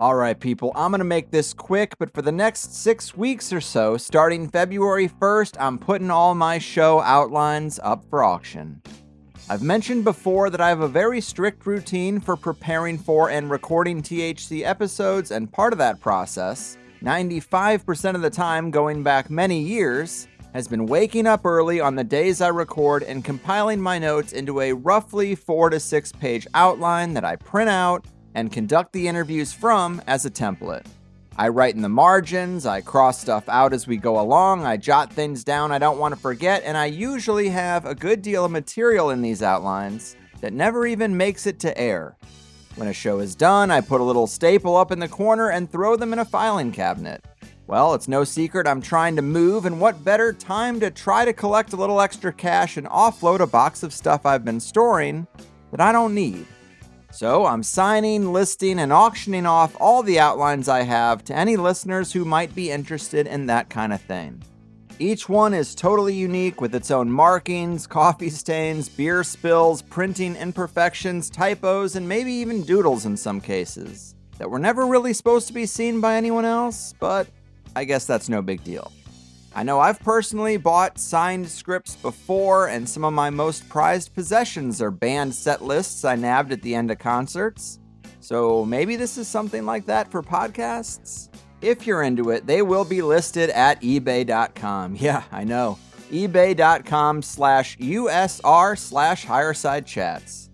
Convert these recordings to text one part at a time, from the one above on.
All right, people, I'm going to make this quick, but for the next six weeks or so, starting February 1st, I'm putting all my show outlines up for auction. I've mentioned before that I have a very strict routine for preparing for and recording THC episodes, and part of that process, 95% of the time going back many years, has been waking up early on the days I record and compiling my notes into a roughly four to six page outline that I print out and conduct the interviews from as a template. I write in the margins, I cross stuff out as we go along, I jot things down I don't want to forget, and I usually have a good deal of material in these outlines that never even makes it to air. When a show is done, I put a little staple up in the corner and throw them in a filing cabinet. Well, it's no secret I'm trying to move, and what better time to try to collect a little extra cash and offload a box of stuff I've been storing that I don't need. So I'm signing, listing, and auctioning off all the outlines I have to any listeners who might be interested in that kind of thing. Each one is totally unique with its own markings, coffee stains, beer spills, printing imperfections, typos, and maybe even doodles in some cases that were never really supposed to be seen by anyone else, but I guess that's no big deal. I know I've personally bought signed scripts before, and some of my most prized possessions are band set lists I nabbed at the end of concerts. So maybe this is something like that for podcasts? If you're into it, they will be listed at ebay.com. Yeah, I know. ebay.com slash USR slash higherside chats.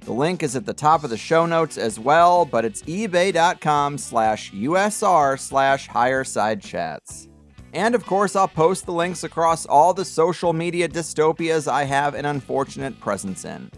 The link is at the top of the show notes as well, but it's ebay.com slash USR slash higherside chats. And of course, I'll post the links across all the social media dystopias I have an unfortunate presence in.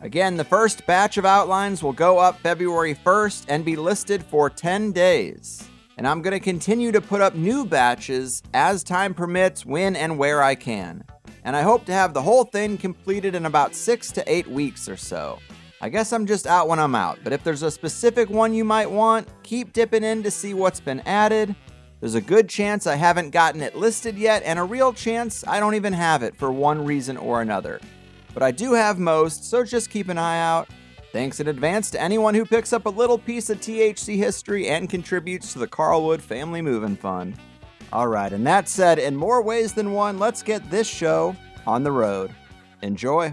Again, the first batch of outlines will go up February 1st and be listed for 10 days. And I'm going to continue to put up new batches as time permits, when and where I can. And I hope to have the whole thing completed in about six to eight weeks or so. I guess I'm just out when I'm out, but if there's a specific one you might want, keep dipping in to see what's been added there's a good chance I haven't gotten it listed yet, and a real chance I don't even have it for one reason or another. But I do have most, so just keep an eye out. Thanks in advance to anyone who picks up a little piece of THC history and contributes to the Carlwood Family Moving Fund. Alright, and that said, in more ways than one, let's get this show on the road. Enjoy.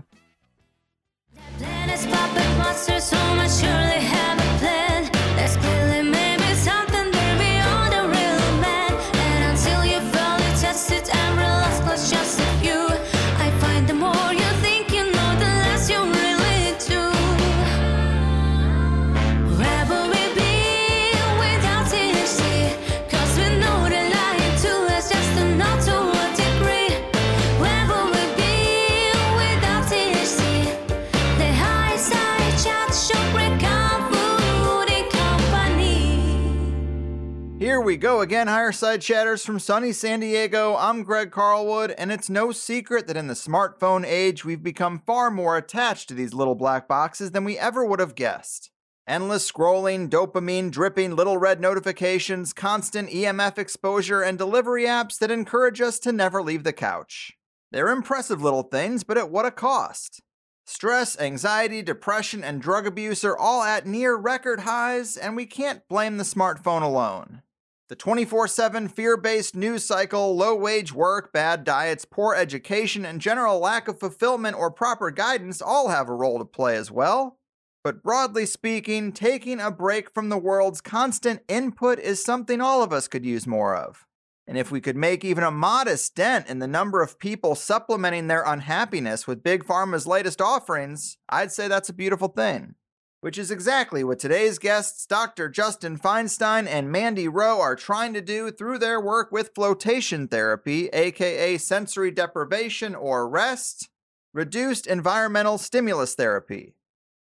We go again, Higher Side Chatters from sunny San Diego. I'm Greg Carlwood, and it's no secret that in the smartphone age, we've become far more attached to these little black boxes than we ever would have guessed. Endless scrolling, dopamine dripping little red notifications, constant EMF exposure, and delivery apps that encourage us to never leave the couch. They're impressive little things, but at what a cost? Stress, anxiety, depression, and drug abuse are all at near record highs, and we can't blame the smartphone alone. The 24 7 fear based news cycle, low wage work, bad diets, poor education, and general lack of fulfillment or proper guidance all have a role to play as well. But broadly speaking, taking a break from the world's constant input is something all of us could use more of. And if we could make even a modest dent in the number of people supplementing their unhappiness with Big Pharma's latest offerings, I'd say that's a beautiful thing which is exactly what today's guests, Dr. Justin Feinstein and Mandy Rowe, are trying to do through their work with flotation therapy, aka sensory deprivation or REST, reduced environmental stimulus therapy.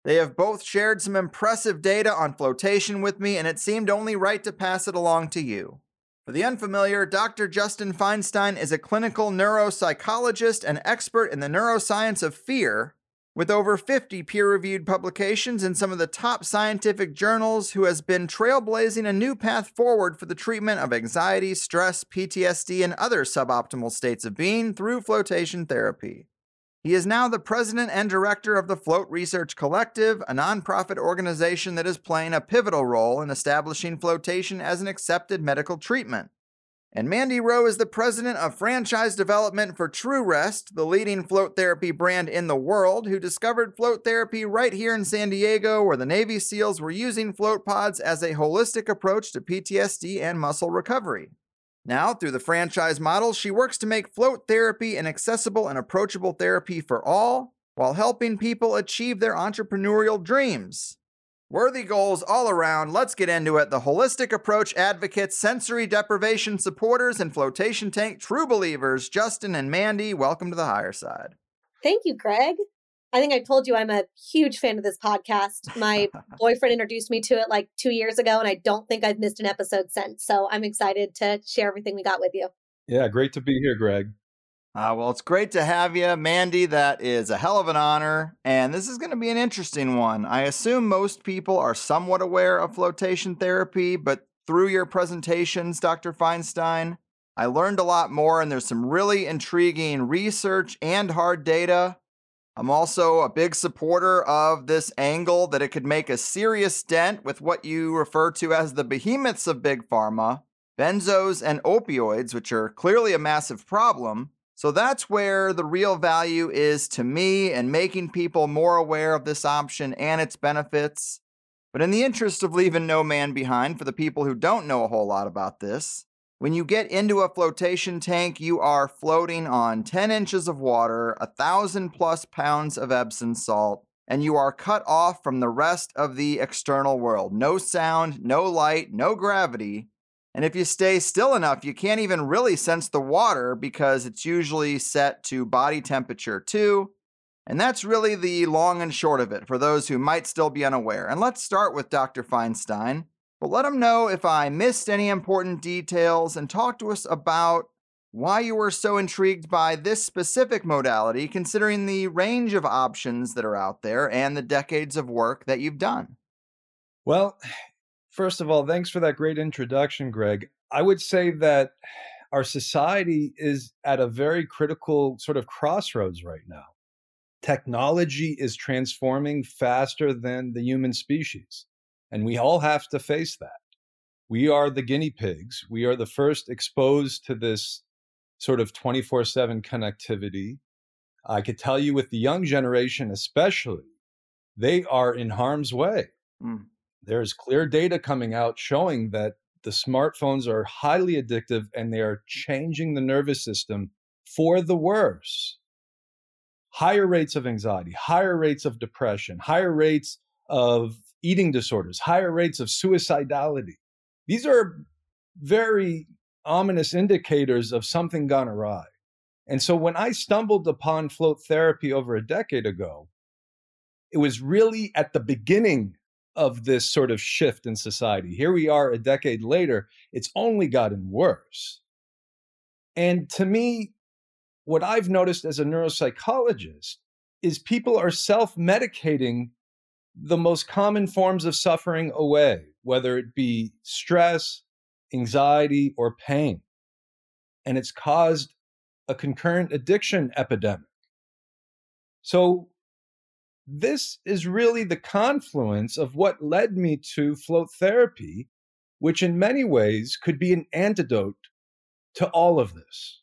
They have both shared some impressive data on flotation with me, and it seemed only right to pass it along to you. For the unfamiliar, Dr. Justin Feinstein is a clinical neuropsychologist and expert in the neuroscience of fear with over 50 peer reviewed publications in some of the top scientific journals, who has been trailblazing a new path forward for the treatment of anxiety, stress, PTSD, and other suboptimal states of being through flotation therapy. He is now the president and director of the Float Research Collective, a nonprofit organization that is playing a pivotal role in establishing flotation as an accepted medical treatment. And Mandy Rowe is the president of franchise development for TrueRest, the leading float therapy brand in the world, who discovered float therapy right here in San Diego, where the Navy SEALs were using float pods as a holistic approach to PTSD and muscle recovery. Now, through the franchise model, she works to make float therapy an accessible and approachable therapy for all, while helping people achieve their entrepreneurial dreams. Worthy goals all around. Let's get into it. The holistic approach advocates, sensory deprivation supporters, and flotation tank true believers, Justin and Mandy, welcome to the higher side. Thank you, Greg. I think I told you I'm a huge fan of this podcast. My boyfriend introduced me to it like two years ago, and I don't think I've missed an episode since. So I'm excited to share everything we got with you. Yeah, great to be here, Greg. Uh, well, it's great to have you, Mandy. That is a hell of an honor. And this is going to be an interesting one. I assume most people are somewhat aware of flotation therapy, but through your presentations, Dr. Feinstein, I learned a lot more, and there's some really intriguing research and hard data. I'm also a big supporter of this angle that it could make a serious dent with what you refer to as the behemoths of big pharma, benzos and opioids, which are clearly a massive problem so that's where the real value is to me and making people more aware of this option and its benefits. But in the interest of leaving no man behind for the people who don't know a whole lot about this, when you get into a flotation tank, you are floating on 10 inches of water, a thousand plus pounds of Epsom salt, and you are cut off from the rest of the external world. No sound, no light, no gravity. And if you stay still enough, you can't even really sense the water because it's usually set to body temperature too. And that's really the long and short of it for those who might still be unaware. And let's start with Dr. Feinstein. But let him know if I missed any important details and talk to us about why you were so intrigued by this specific modality, considering the range of options that are out there and the decades of work that you've done. Well, First of all, thanks for that great introduction, Greg. I would say that our society is at a very critical sort of crossroads right now. Technology is transforming faster than the human species, and we all have to face that. We are the guinea pigs. We are the first exposed to this sort of 24 7 connectivity. I could tell you with the young generation, especially, they are in harm's way. Mm there's clear data coming out showing that the smartphones are highly addictive and they are changing the nervous system for the worse. Higher rates of anxiety, higher rates of depression, higher rates of eating disorders, higher rates of suicidality. These are very ominous indicators of something gone awry. And so when I stumbled upon float therapy over a decade ago, it was really at the beginning of this sort of shift in society. Here we are a decade later, it's only gotten worse. And to me, what I've noticed as a neuropsychologist is people are self medicating the most common forms of suffering away, whether it be stress, anxiety, or pain. And it's caused a concurrent addiction epidemic. So this is really the confluence of what led me to float therapy, which in many ways could be an antidote to all of this.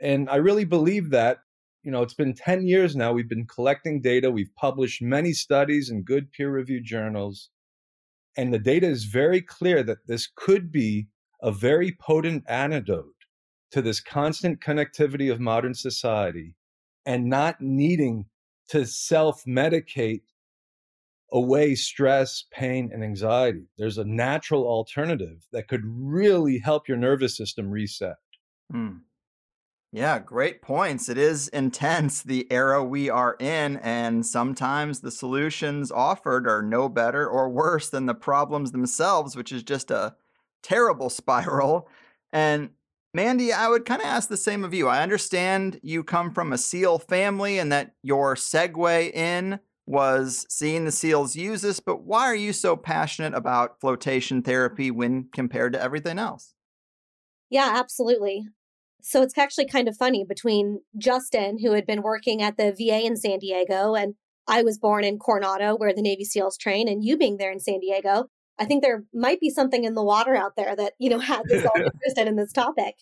And I really believe that, you know, it's been 10 years now. We've been collecting data. We've published many studies in good peer reviewed journals. And the data is very clear that this could be a very potent antidote to this constant connectivity of modern society and not needing to self medicate away stress, pain, and anxiety. There's a natural alternative that could really help your nervous system reset. Mm. Yeah, great points. It is intense, the era we are in, and sometimes the solutions offered are no better or worse than the problems themselves, which is just a terrible spiral. And Mandy, I would kind of ask the same of you. I understand you come from a SEAL family and that your segue in was seeing the SEALs use this, but why are you so passionate about flotation therapy when compared to everything else? Yeah, absolutely. So it's actually kind of funny between Justin, who had been working at the VA in San Diego, and I was born in Coronado, where the Navy SEALs train, and you being there in San Diego. I think there might be something in the water out there that, you know, had us all interested in this topic.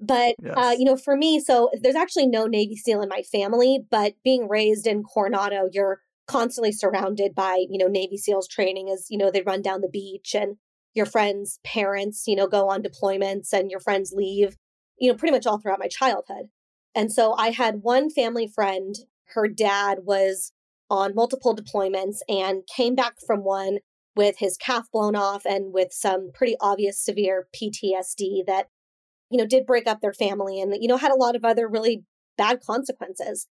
But, uh, yes. uh, you know, for me, so there's actually no Navy SEAL in my family, but being raised in Coronado, you're constantly surrounded by, you know, Navy SEALs training as, you know, they run down the beach and your friends' parents, you know, go on deployments and your friends leave, you know, pretty much all throughout my childhood. And so I had one family friend, her dad was on multiple deployments and came back from one with his calf blown off and with some pretty obvious severe PTSD that, you know, did break up their family and, you know, had a lot of other really bad consequences.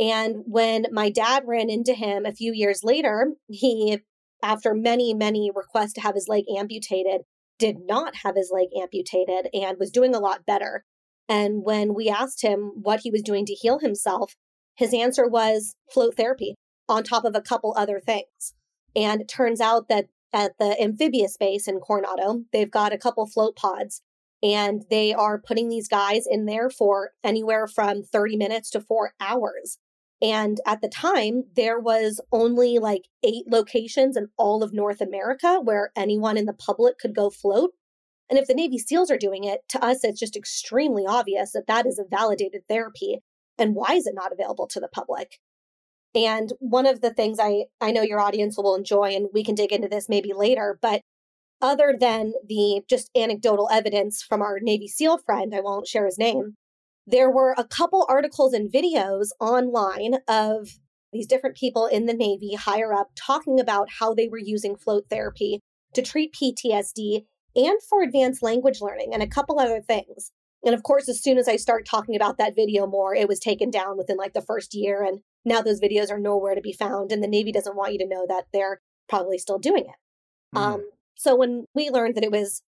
And when my dad ran into him a few years later, he, after many, many requests to have his leg amputated, did not have his leg amputated and was doing a lot better. And when we asked him what he was doing to heal himself, his answer was float therapy on top of a couple other things. And it turns out that at the amphibious base in Coronado, they've got a couple float pods and they are putting these guys in there for anywhere from 30 minutes to four hours. And at the time, there was only like eight locations in all of North America where anyone in the public could go float. And if the Navy SEALs are doing it, to us, it's just extremely obvious that that is a validated therapy. And why is it not available to the public? And one of the things I, I know your audience will enjoy, and we can dig into this maybe later, but other than the just anecdotal evidence from our Navy SEAL friend, I won't share his name, there were a couple articles and videos online of these different people in the Navy higher up talking about how they were using float therapy to treat PTSD and for advanced language learning and a couple other things. And of course, as soon as I start talking about that video more, it was taken down within like the first year. And now those videos are nowhere to be found. And the Navy doesn't want you to know that they're probably still doing it. Mm. Um, so when we learned that it was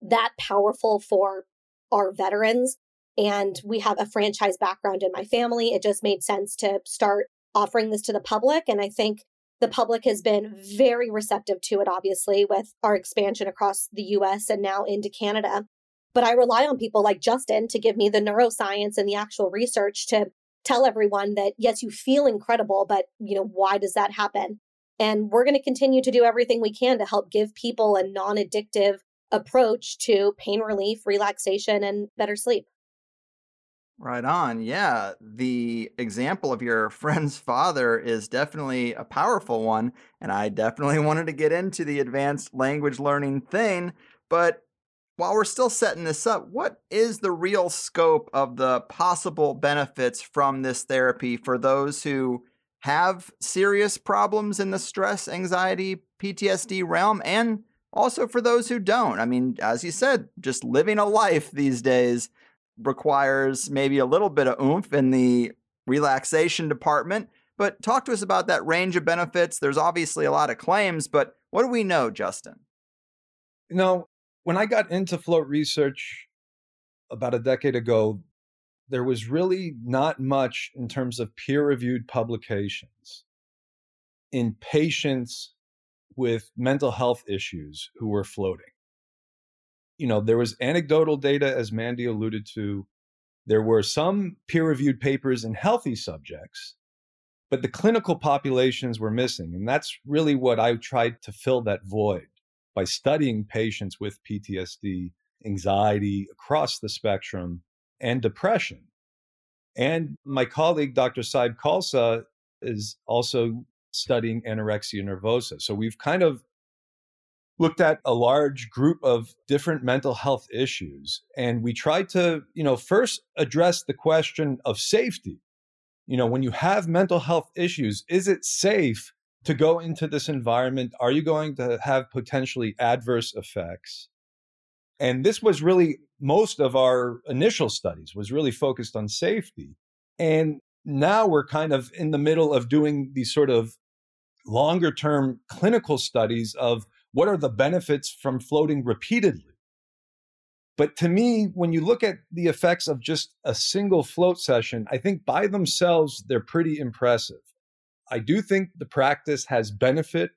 that powerful for our veterans, and we have a franchise background in my family. It just made sense to start offering this to the public. And I think the public has been very receptive to it, obviously, with our expansion across the US and now into Canada. But I rely on people like Justin to give me the neuroscience and the actual research to tell everyone that, yes, you feel incredible, but, you know, why does that happen? And we're going to continue to do everything we can to help give people a non addictive approach to pain relief, relaxation, and better sleep. Right on. Yeah. The example of your friend's father is definitely a powerful one. And I definitely wanted to get into the advanced language learning thing. But while we're still setting this up, what is the real scope of the possible benefits from this therapy for those who have serious problems in the stress, anxiety, PTSD realm, and also for those who don't? I mean, as you said, just living a life these days requires maybe a little bit of oomph in the relaxation department. But talk to us about that range of benefits. There's obviously a lot of claims, but what do we know, Justin? You know, when I got into float research about a decade ago, there was really not much in terms of peer reviewed publications in patients with mental health issues who were floating you know, there was anecdotal data, as Mandy alluded to. There were some peer reviewed papers in healthy subjects, but the clinical populations were missing. And that's really what I tried to fill that void by studying patients with PTSD, anxiety across the spectrum, and depression. And my colleague, Dr. Sahib Khalsa, is also studying anorexia nervosa. So we've kind of looked at a large group of different mental health issues and we tried to you know first address the question of safety you know when you have mental health issues is it safe to go into this environment are you going to have potentially adverse effects and this was really most of our initial studies was really focused on safety and now we're kind of in the middle of doing these sort of longer term clinical studies of what are the benefits from floating repeatedly? But to me, when you look at the effects of just a single float session, I think by themselves, they're pretty impressive. I do think the practice has benefit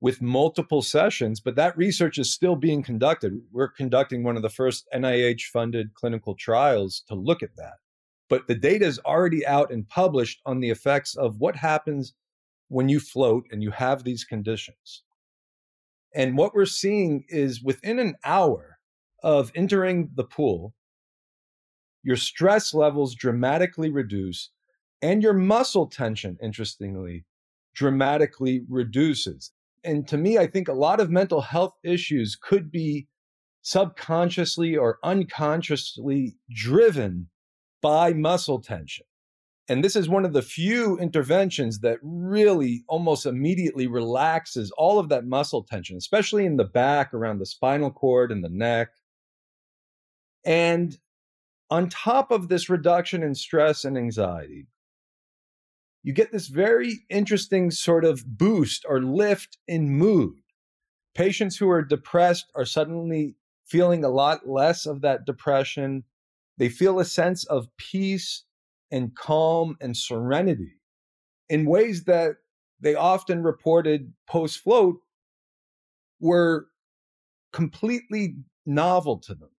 with multiple sessions, but that research is still being conducted. We're conducting one of the first NIH funded clinical trials to look at that. But the data is already out and published on the effects of what happens when you float and you have these conditions. And what we're seeing is within an hour of entering the pool, your stress levels dramatically reduce and your muscle tension, interestingly, dramatically reduces. And to me, I think a lot of mental health issues could be subconsciously or unconsciously driven by muscle tension. And this is one of the few interventions that really almost immediately relaxes all of that muscle tension, especially in the back, around the spinal cord and the neck. And on top of this reduction in stress and anxiety, you get this very interesting sort of boost or lift in mood. Patients who are depressed are suddenly feeling a lot less of that depression. They feel a sense of peace and calm and serenity in ways that they often reported post float were completely novel to them.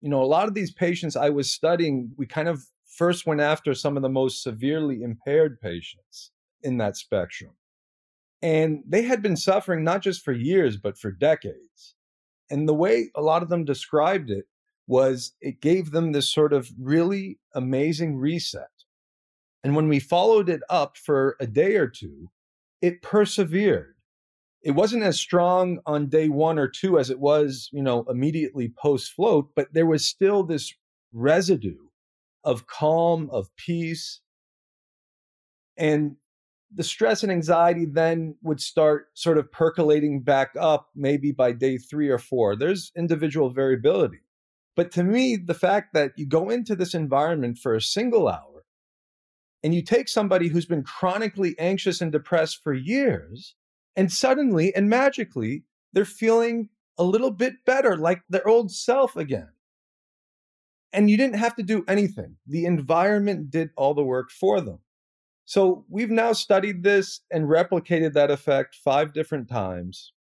You know, a lot of these patients I was studying, we kind of first went after some of the most severely impaired patients in that spectrum. And they had been suffering not just for years, but for decades. And the way a lot of them described it was it gave them this sort of really amazing reset. And when we followed it up for a day or two, it persevered. It wasn't as strong on day one or two as it was, you know, immediately post float, but there was still this residue of calm, of peace. And the stress and anxiety then would start sort of percolating back up maybe by day three or four. There's individual variability. But to me, the fact that you go into this environment for a single hour and you take somebody who's been chronically anxious and depressed for years, and suddenly and magically, they're feeling a little bit better, like their old self again. And you didn't have to do anything. The environment did all the work for them. So we've now studied this and replicated that effect five different times.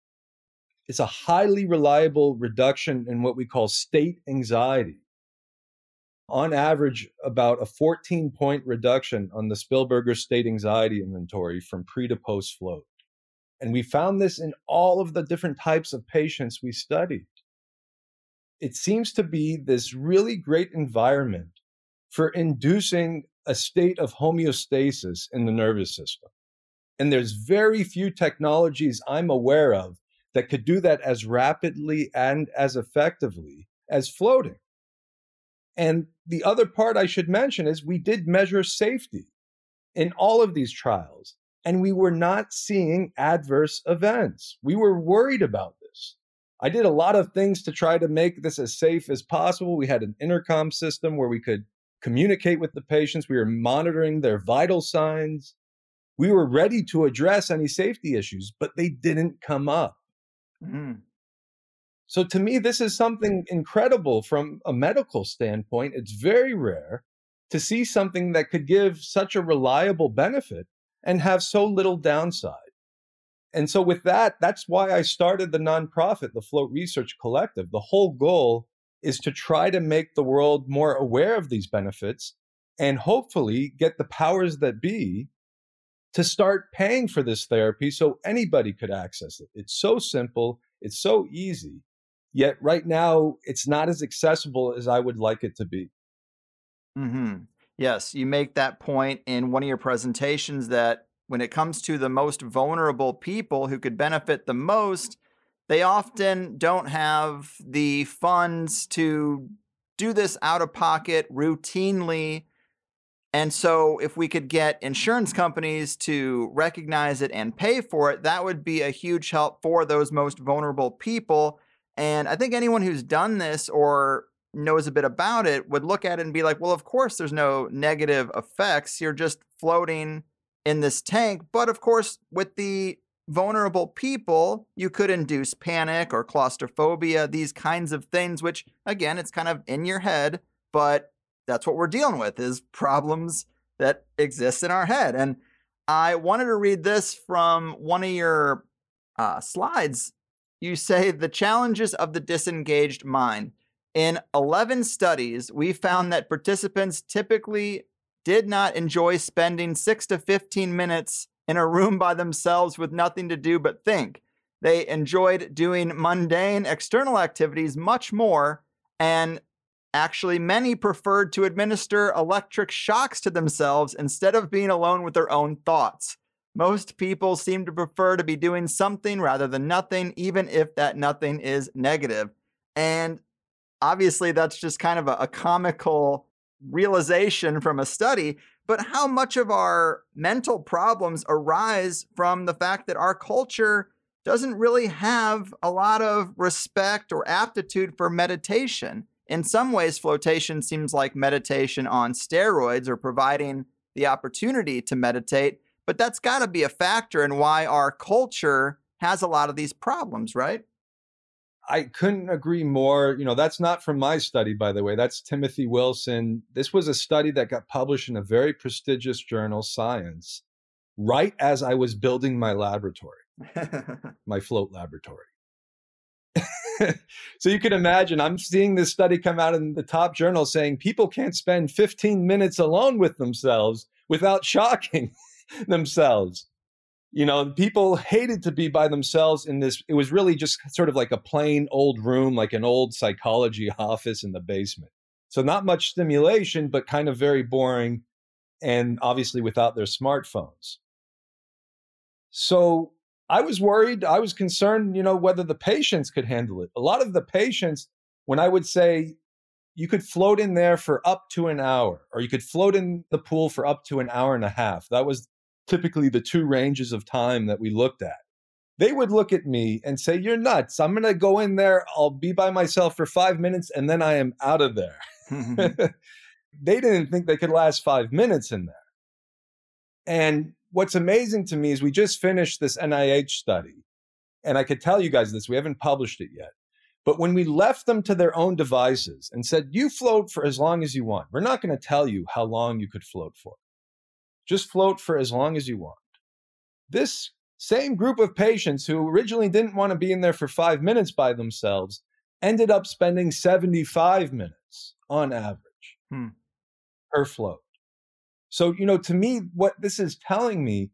It's a highly reliable reduction in what we call state anxiety. On average, about a 14 point reduction on the Spielberger state anxiety inventory from pre to post float. And we found this in all of the different types of patients we studied it seems to be this really great environment for inducing a state of homeostasis in the nervous system. And there's very few technologies I'm aware of that could do that as rapidly and as effectively as floating. And the other part I should mention is we did measure safety in all of these trials, and we were not seeing adverse events. We were worried about I did a lot of things to try to make this as safe as possible. We had an intercom system where we could communicate with the patients. We were monitoring their vital signs. We were ready to address any safety issues, but they didn't come up. Mm. So to me, this is something incredible from a medical standpoint. It's very rare to see something that could give such a reliable benefit and have so little downside. And so, with that, that's why I started the nonprofit, the Float Research Collective. The whole goal is to try to make the world more aware of these benefits and hopefully get the powers that be to start paying for this therapy so anybody could access it. It's so simple, it's so easy. Yet, right now, it's not as accessible as I would like it to be. Mm-hmm. Yes, you make that point in one of your presentations that when it comes to the most vulnerable people who could benefit the most, they often don't have the funds to do this out of pocket routinely. And so, if we could get insurance companies to recognize it and pay for it, that would be a huge help for those most vulnerable people. And I think anyone who's done this or knows a bit about it would look at it and be like, well, of course, there's no negative effects. You're just floating in this tank. But of course, with the vulnerable people, you could induce panic or claustrophobia, these kinds of things, which again, it's kind of in your head, but that's what we're dealing with is problems that exist in our head. And I wanted to read this from one of your uh, slides, you say the challenges of the disengaged mind. In 11 studies, we found that participants typically did not enjoy spending 6 to 15 minutes in a room by themselves with nothing to do but think. They enjoyed doing mundane external activities much more, and actually, many preferred to administer electric shocks to themselves instead of being alone with their own thoughts. Most people seem to prefer to be doing something rather than nothing, even if that nothing is negative. And obviously, that's just kind of a, a comical realization from a study. But how much of our mental problems arise from the fact that our culture doesn't really have a lot of respect or aptitude for meditation? In some ways, flotation seems like meditation on steroids or providing the opportunity to meditate. But that's got to be a factor in why our culture has a lot of these problems, right? I couldn't agree more. You know, that's not from my study, by the way. That's Timothy Wilson. This was a study that got published in a very prestigious journal, Science, right as I was building my laboratory, my float laboratory. so you can imagine, I'm seeing this study come out in the top journal saying people can't spend 15 minutes alone with themselves without shocking. themselves. You know, people hated to be by themselves in this. It was really just sort of like a plain old room, like an old psychology office in the basement. So, not much stimulation, but kind of very boring and obviously without their smartphones. So, I was worried. I was concerned, you know, whether the patients could handle it. A lot of the patients, when I would say, you could float in there for up to an hour, or you could float in the pool for up to an hour and a half. That was typically the two ranges of time that we looked at. They would look at me and say, You're nuts. I'm going to go in there. I'll be by myself for five minutes and then I am out of there. they didn't think they could last five minutes in there. And what's amazing to me is we just finished this NIH study. And I could tell you guys this, we haven't published it yet. But when we left them to their own devices and said, You float for as long as you want, we're not going to tell you how long you could float for. Just float for as long as you want. This same group of patients who originally didn't want to be in there for five minutes by themselves ended up spending 75 minutes on average hmm. per float. So, you know, to me, what this is telling me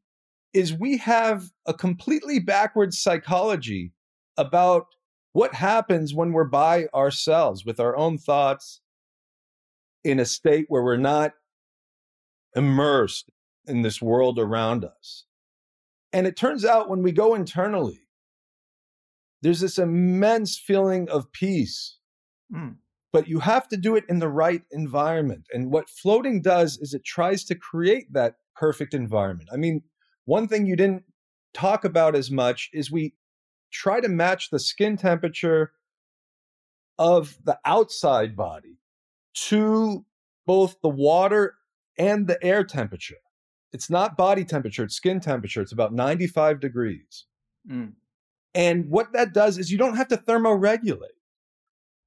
is we have a completely backwards psychology about what happens when we're by ourselves with our own thoughts in a state where we're not immersed in this world around us. And it turns out when we go internally, there's this immense feeling of peace. Mm. But you have to do it in the right environment. And what floating does is it tries to create that perfect environment. I mean, one thing you didn't talk about as much is we try to match the skin temperature of the outside body to both the water and the air temperature. It's not body temperature, it's skin temperature. It's about 95 degrees. Mm. And what that does is you don't have to thermoregulate.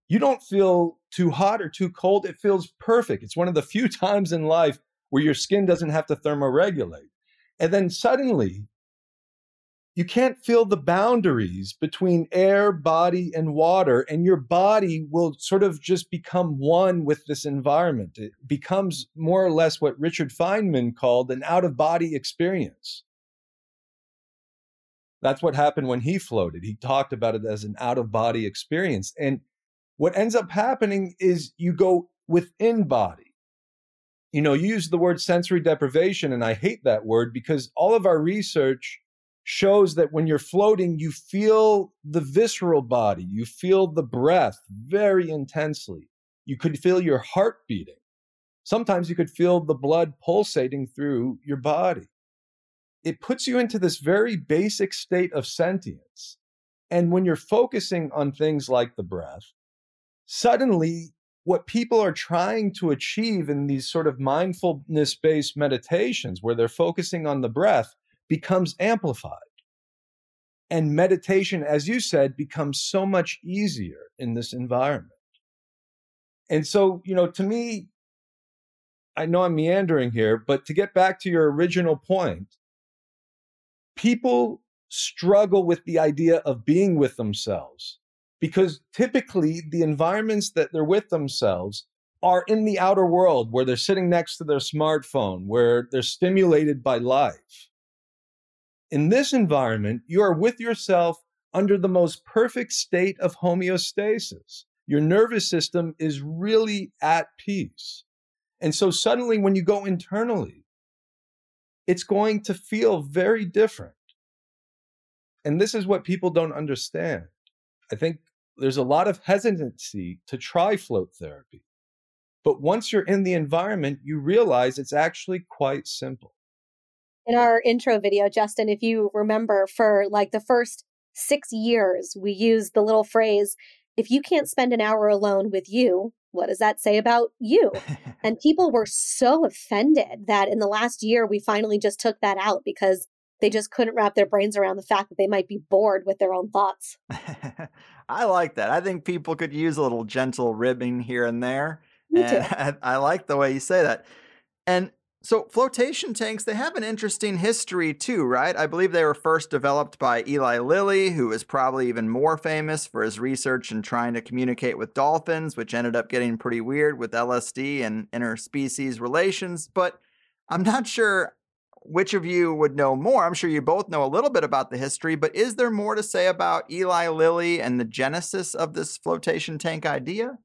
You don't feel too hot or too cold. It feels perfect. It's one of the few times in life where your skin doesn't have to thermoregulate. And then suddenly you can't feel the boundaries between air, body, and water, and your body will sort of just become one with this environment. It becomes more or less what Richard Feynman called an out of body experience. That's what happened when he floated. He talked about it as an out of body experience. And what ends up happening is you go within body. You know, you use the word sensory deprivation, and I hate that word because all of our research shows that when you're floating, you feel the visceral body, you feel the breath very intensely. You could feel your heart beating. Sometimes you could feel the blood pulsating through your body. It puts you into this very basic state of sentience. And when you're focusing on things like the breath, suddenly what people are trying to achieve in these sort of mindfulness based meditations, where they're focusing on the breath, becomes amplified. And meditation, as you said, becomes so much easier in this environment. And so, you know, to me, I know I'm meandering here, but to get back to your original point, people struggle with the idea of being with themselves because typically the environments that they're with themselves are in the outer world where they're sitting next to their smartphone, where they're stimulated by life. In this environment, you are with yourself under the most perfect state of homeostasis. Your nervous system is really at peace. And so suddenly, when you go internally, it's going to feel very different. And this is what people don't understand. I think there's a lot of hesitancy to try float therapy. But once you're in the environment, you realize it's actually quite simple. In our intro video, Justin, if you remember, for like the first six years, we used the little phrase if you can't spend an hour alone with you, what does that say about you? and people were so offended that in the last year, we finally just took that out because they just couldn't wrap their brains around the fact that they might be bored with their own thoughts. I like that. I think people could use a little gentle ribbing here and there. Me and. I, I like the way you say that. And so flotation tanks, they have an interesting history too, right? I believe they were first developed by Eli Lilly, who is probably even more famous for his research in trying to communicate with dolphins, which ended up getting pretty weird with LSD and interspecies relations. But I'm not sure which of you would know more. I'm sure you both know a little bit about the history, but is there more to say about Eli Lilly and the genesis of this flotation tank idea?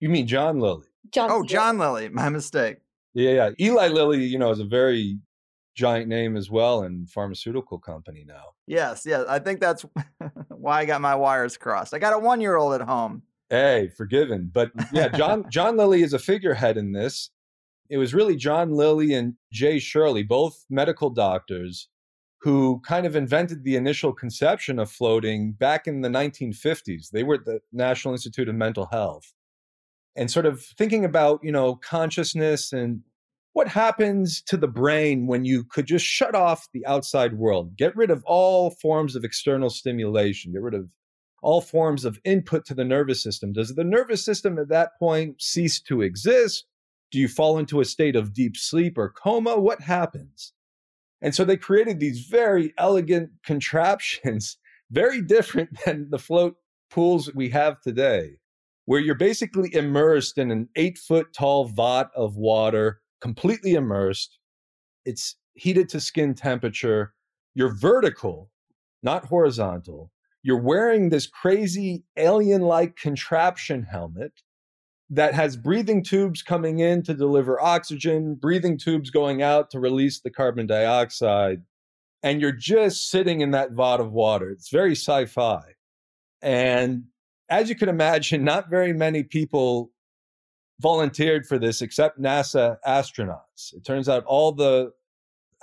You mean John Lilly? John Oh, John Lilly, my mistake. Yeah, yeah. Eli Lilly, you know, is a very giant name as well in pharmaceutical company now. Yes, yes. I think that's why I got my wires crossed. I got a one year old at home. Hey, forgiven. But yeah, John John Lilly is a figurehead in this. It was really John Lilly and Jay Shurley, both medical doctors, who kind of invented the initial conception of floating back in the 1950s. They were at the National Institute of Mental Health. And sort of thinking about, you know, consciousness and what happens to the brain when you could just shut off the outside world, get rid of all forms of external stimulation, get rid of all forms of input to the nervous system. Does the nervous system at that point cease to exist? Do you fall into a state of deep sleep or coma? What happens? And so they created these very elegant contraptions, very different than the float pools we have today, where you're basically immersed in an eight foot tall vat of water, completely immersed. It's heated to skin temperature. You're vertical, not horizontal. You're wearing this crazy alien like contraption helmet that has breathing tubes coming in to deliver oxygen, breathing tubes going out to release the carbon dioxide. And you're just sitting in that vat of water. It's very sci fi. And as you can imagine, not very many people volunteered for this except NASA astronauts. It turns out all the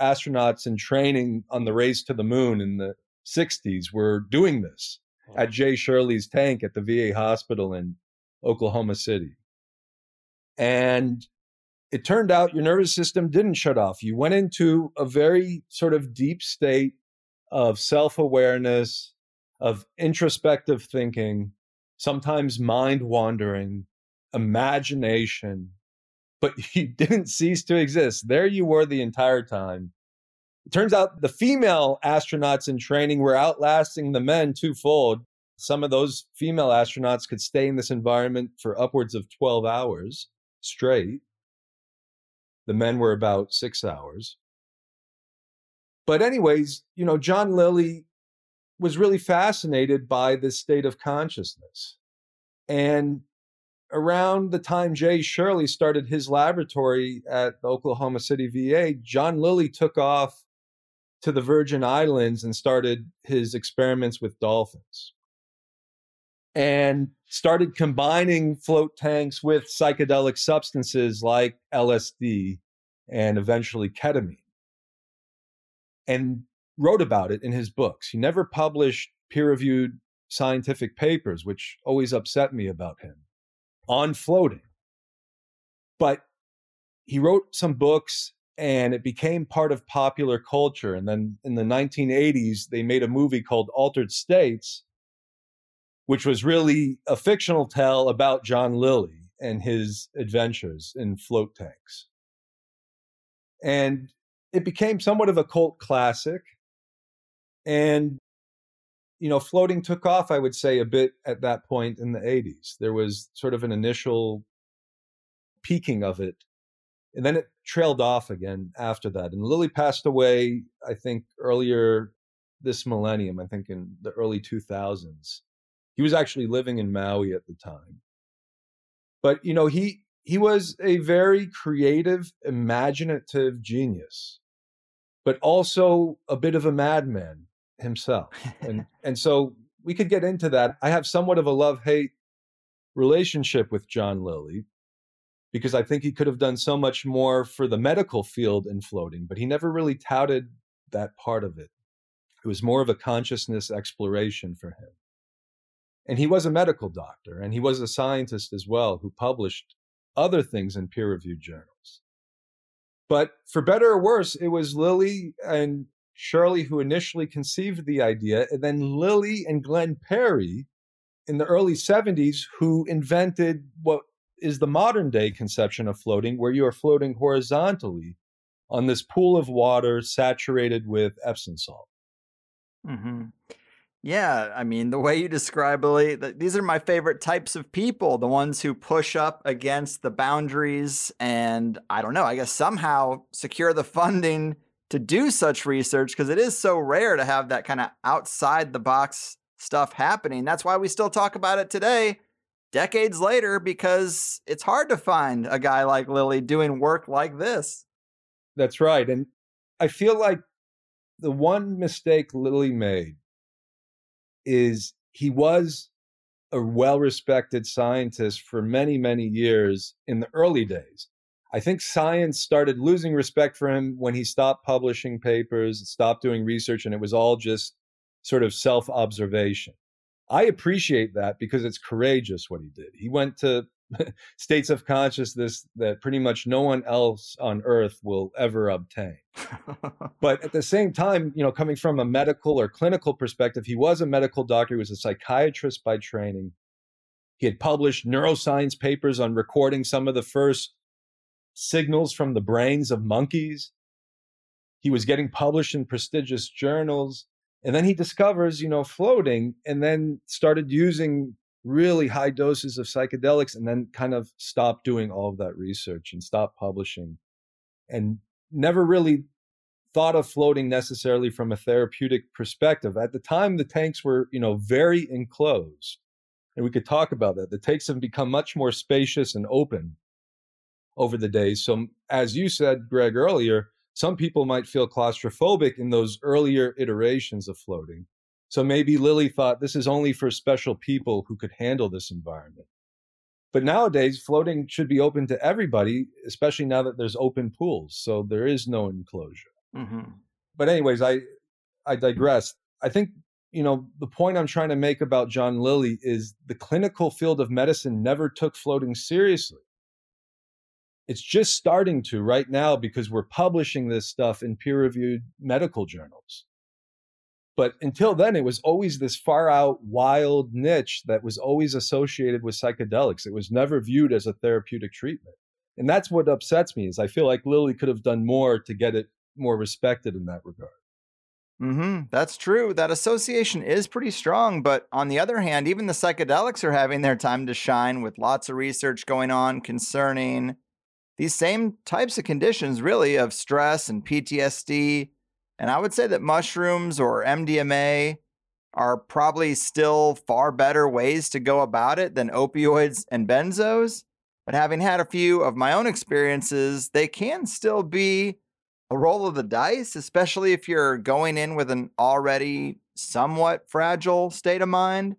astronauts in training on the race to the moon in the 60s were doing this at Jay Shurley's tank at the VA hospital in Oklahoma City. And it turned out your nervous system didn't shut off. You went into a very sort of deep state of self awareness, of introspective thinking, sometimes mind wandering, imagination, but you didn't cease to exist. There you were the entire time. It turns out the female astronauts in training were outlasting the men twofold. Some of those female astronauts could stay in this environment for upwards of 12 hours straight. The men were about six hours. But, anyways, you know, John Lilly was really fascinated by this state of consciousness. And around the time Jay Shurley started his laboratory at the Oklahoma City VA, John Lilly took off to the Virgin Islands and started his experiments with dolphins and started combining float tanks with psychedelic substances like LSD and eventually ketamine and wrote about it in his books. He never published peer reviewed scientific papers, which always upset me about him on floating. But he wrote some books and it became part of popular culture. And then in the 1980s, they made a movie called Altered States, which was really a fictional tale about John Lilly and his adventures in float tanks. And it became somewhat of a cult classic. And, you know, floating took off, I would say, a bit at that point in the 80s. There was sort of an initial peaking of it. And then it trailed off again after that. And Lilly passed away, I think, earlier this millennium, I think in the early 2000s. He was actually living in Maui at the time. But, you know, he he was a very creative, imaginative genius, but also a bit of a madman himself. And and so we could get into that. I have somewhat of a love-hate relationship with John Lilly because I think he could have done so much more for the medical field in floating, but he never really touted that part of it. It was more of a consciousness exploration for him. And he was a medical doctor and he was a scientist as well who published other things in peer reviewed journals. But for better or worse, it was Lilly and Shurley who initially conceived the idea, and then Lilly and Glenn Perry in the early 70s who invented what is the modern day conception of floating, where you are floating horizontally on this pool of water saturated with Epsom salt. Mm-hmm. Yeah, I mean, the way you describe it, these are my favorite types of people, the ones who push up against the boundaries and I don't know, I guess somehow secure the funding to do such research because it is so rare to have that kind of outside the box stuff happening. That's why we still talk about it today, decades later, because it's hard to find a guy like Lilly doing work like this. That's right. And I feel like the one mistake Lilly made is he was a well respected scientist for many, many years in the early days. I think science started losing respect for him when he stopped publishing papers, stopped doing research, and it was all just sort of self observation. I appreciate that because it's courageous what he did. He went to states of consciousness that pretty much no one else on earth will ever obtain. but at the same time, you know, coming from a medical or clinical perspective, he was a medical doctor, he was a psychiatrist by training. He had published neuroscience papers on recording some of the first signals from the brains of monkeys. He was getting published in prestigious journals. And then he discovers, you know, floating and then started using really high doses of psychedelics and then kind of stopped doing all of that research and stopped publishing and never really thought of floating necessarily from a therapeutic perspective. At the time, the tanks were, you know, very enclosed. And we could talk about that. The tanks have become much more spacious and open over the days. So, as you said, Greg, earlier, some people might feel claustrophobic in those earlier iterations of floating. So maybe Lilly thought this is only for special people who could handle this environment. But nowadays, floating should be open to everybody, especially now that there's open pools. So there is no enclosure. Mm-hmm. But, anyways, I, I digress. I think, you know, the point I'm trying to make about John Lilly is the clinical field of medicine never took floating seriously. It's just starting to right now because we're publishing this stuff in peer reviewed medical journals. But until then, it was always this far out wild niche that was always associated with psychedelics. It was never viewed as a therapeutic treatment. And that's what upsets me is I feel like Lilly could have done more to get it more respected in that regard. Mm-hmm. That's true. That association is pretty strong. But on the other hand, even the psychedelics are having their time to shine with lots of research going on concerning these same types of conditions, really, of stress and PTSD and I would say that mushrooms or MDMA are probably still far better ways to go about it than opioids and benzos. But having had a few of my own experiences, they can still be a roll of the dice, especially if you're going in with an already somewhat fragile state of mind.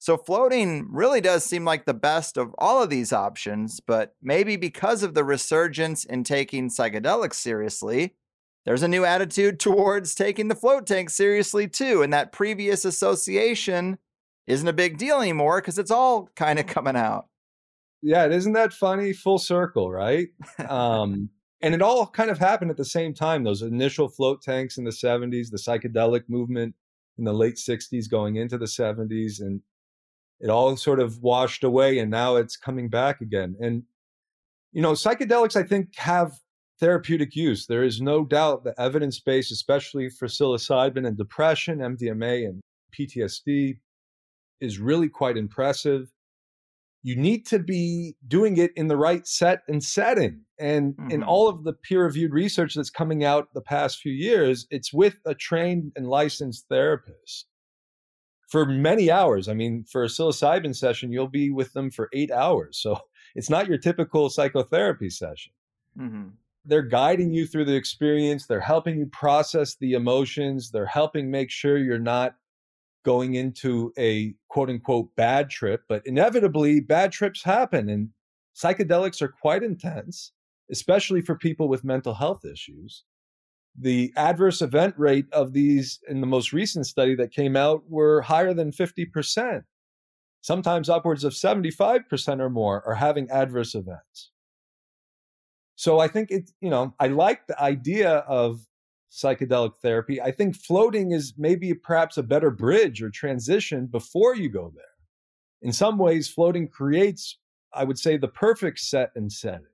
So, floating really does seem like the best of all of these options, but maybe because of the resurgence in taking psychedelics seriously, there's a new attitude towards taking the float tank seriously too. And that previous association isn't a big deal anymore because it's all kind of coming out. Yeah, isn't that funny? Full circle, right? um, and it all kind of happened at the same time. Those initial float tanks in the 70s, the psychedelic movement in the late 60s going into the 70s, and it all sort of washed away. And now it's coming back again. And, you know, psychedelics, I think, have therapeutic use. There is no doubt the evidence base, especially for psilocybin and depression, MDMA, and PTSD, is really quite impressive. You need to be doing it in the right set and setting. And mm-hmm. in all of the peer reviewed research that's coming out the past few years, it's with a trained and licensed therapist for many hours. I mean, for a psilocybin session, you'll be with them for eight hours. So it's not your typical psychotherapy session. Mm-hmm. They're guiding you through the experience, they're helping you process the emotions, they're helping make sure you're not going into a quote unquote bad trip. But inevitably, bad trips happen, and psychedelics are quite intense, especially for people with mental health issues the adverse event rate of these in the most recent study that came out were higher than 50%. Sometimes upwards of 75% or more are having adverse events. So I think it, you know, I like the idea of psychedelic therapy. I think floating is maybe perhaps a better bridge or transition before you go there. In some ways, floating creates, I would say, the perfect set and setting.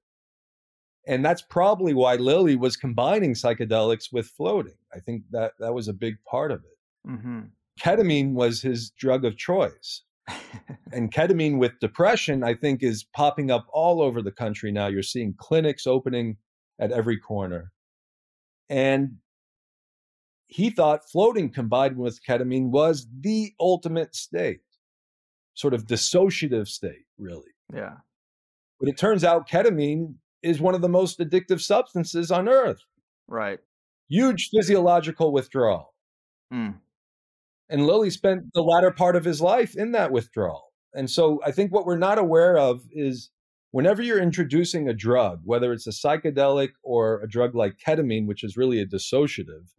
And that's probably why Lilly was combining psychedelics with floating. I think that that was a big part of it. Mm-hmm. Ketamine was his drug of choice. and ketamine with depression, I think, is popping up all over the country now. You're seeing clinics opening at every corner. And he thought floating combined with ketamine was the ultimate state, sort of dissociative state, really. Yeah. But it turns out ketamine is one of the most addictive substances on earth. Right. Huge physiological withdrawal. Mm. And Lilly spent the latter part of his life in that withdrawal. And so I think what we're not aware of is whenever you're introducing a drug, whether it's a psychedelic or a drug like ketamine, which is really a dissociative,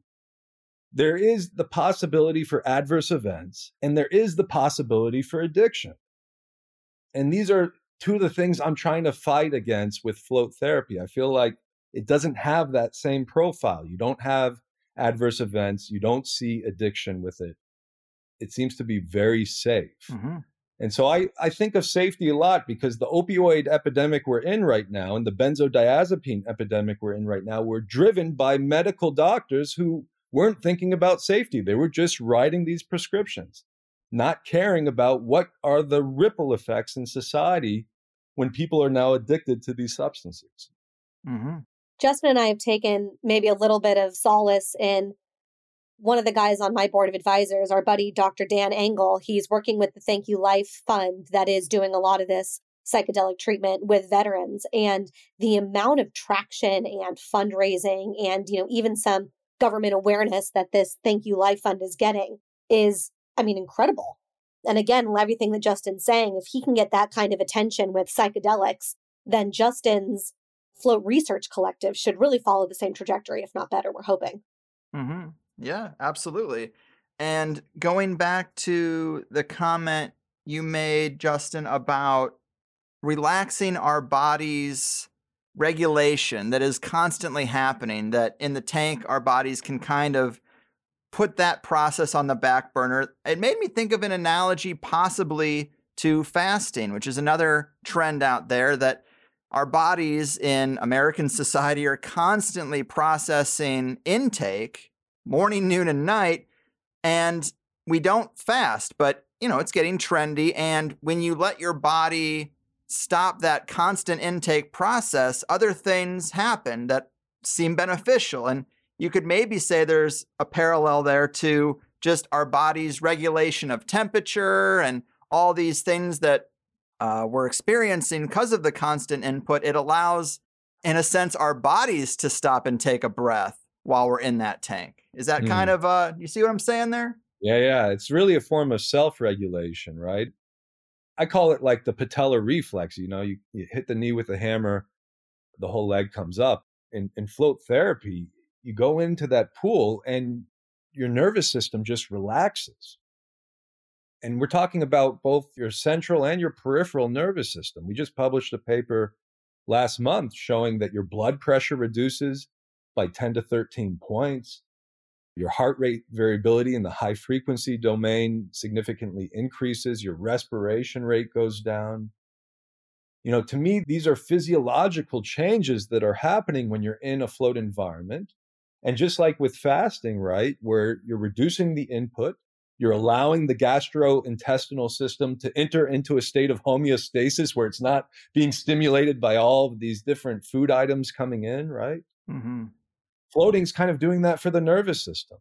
there is the possibility for adverse events and there is the possibility for addiction. And these are two of the things I'm trying to fight against with float therapy. I feel like it doesn't have that same profile. You don't have adverse events, you don't see addiction with it. It seems to be very safe. Mm-hmm. And so I, I think of safety a lot because the opioid epidemic we're in right now and the benzodiazepine epidemic we're in right now were driven by medical doctors who weren't thinking about safety. They were just writing these prescriptions not caring about what are the ripple effects in society when people are now addicted to these substances. Mm-hmm. Justin and I have taken maybe a little bit of solace in one of the guys on my board of advisors, our buddy Dr. Dan Engle. He's working with the Thank You Life Fund that is doing a lot of this psychedelic treatment with veterans and the amount of traction and fundraising and you know even some government awareness that this Thank You Life Fund is getting is I mean, incredible. And again, everything that Justin's saying, if he can get that kind of attention with psychedelics, then Justin's Float Research Collective should really follow the same trajectory, if not better. We're hoping. Mm-hmm. Yeah, absolutely. And going back to the comment you made, Justin, about relaxing our body's regulation that is constantly happening, that in the tank, our bodies can kind of put that process on the back burner. It made me think of an analogy possibly to fasting, which is another trend out there that our bodies in American society are constantly processing intake morning, noon, and night. And we don't fast, but you know, it's getting trendy. And when you let your body stop that constant intake process, other things happen that seem beneficial. And you could maybe say there's a parallel there to just our body's regulation of temperature and all these things that uh, we're experiencing because of the constant input. It allows, in a sense, our bodies to stop and take a breath while we're in that tank. Is that mm. kind of, uh, you see what I'm saying there? Yeah, yeah. It's really a form of self regulation, right? I call it like the patellar reflex. You know, you, you hit the knee with a hammer, the whole leg comes up. In, in float therapy, you go into that pool and your nervous system just relaxes. And we're talking about both your central and your peripheral nervous system. We just published a paper last month showing that your blood pressure reduces by 10 to 13 points. Your heart rate variability in the high frequency domain significantly increases. Your respiration rate goes down. You know, to me, these are physiological changes that are happening when you're in a float environment. And just like with fasting, right, where you're reducing the input, you're allowing the gastrointestinal system to enter into a state of homeostasis where it's not being stimulated by all of these different food items coming in, right? Mm-hmm. Floating's kind of doing that for the nervous system.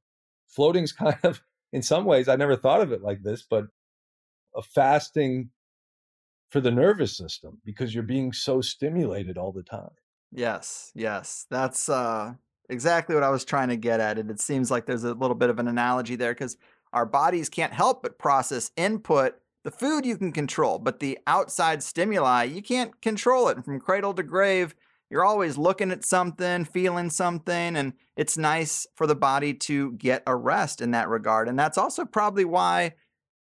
Floating's kind of, in some ways, I never thought of it like this, but a fasting for the nervous system because you're being so stimulated all the time. Yes, yes. That's uh, exactly what I was trying to get at. And it seems like there's a little bit of an analogy there because our bodies can't help but process input. The food you can control, but the outside stimuli, you can't control it. And from cradle to grave, you're always looking at something, feeling something, and it's nice for the body to get a rest in that regard. And that's also probably why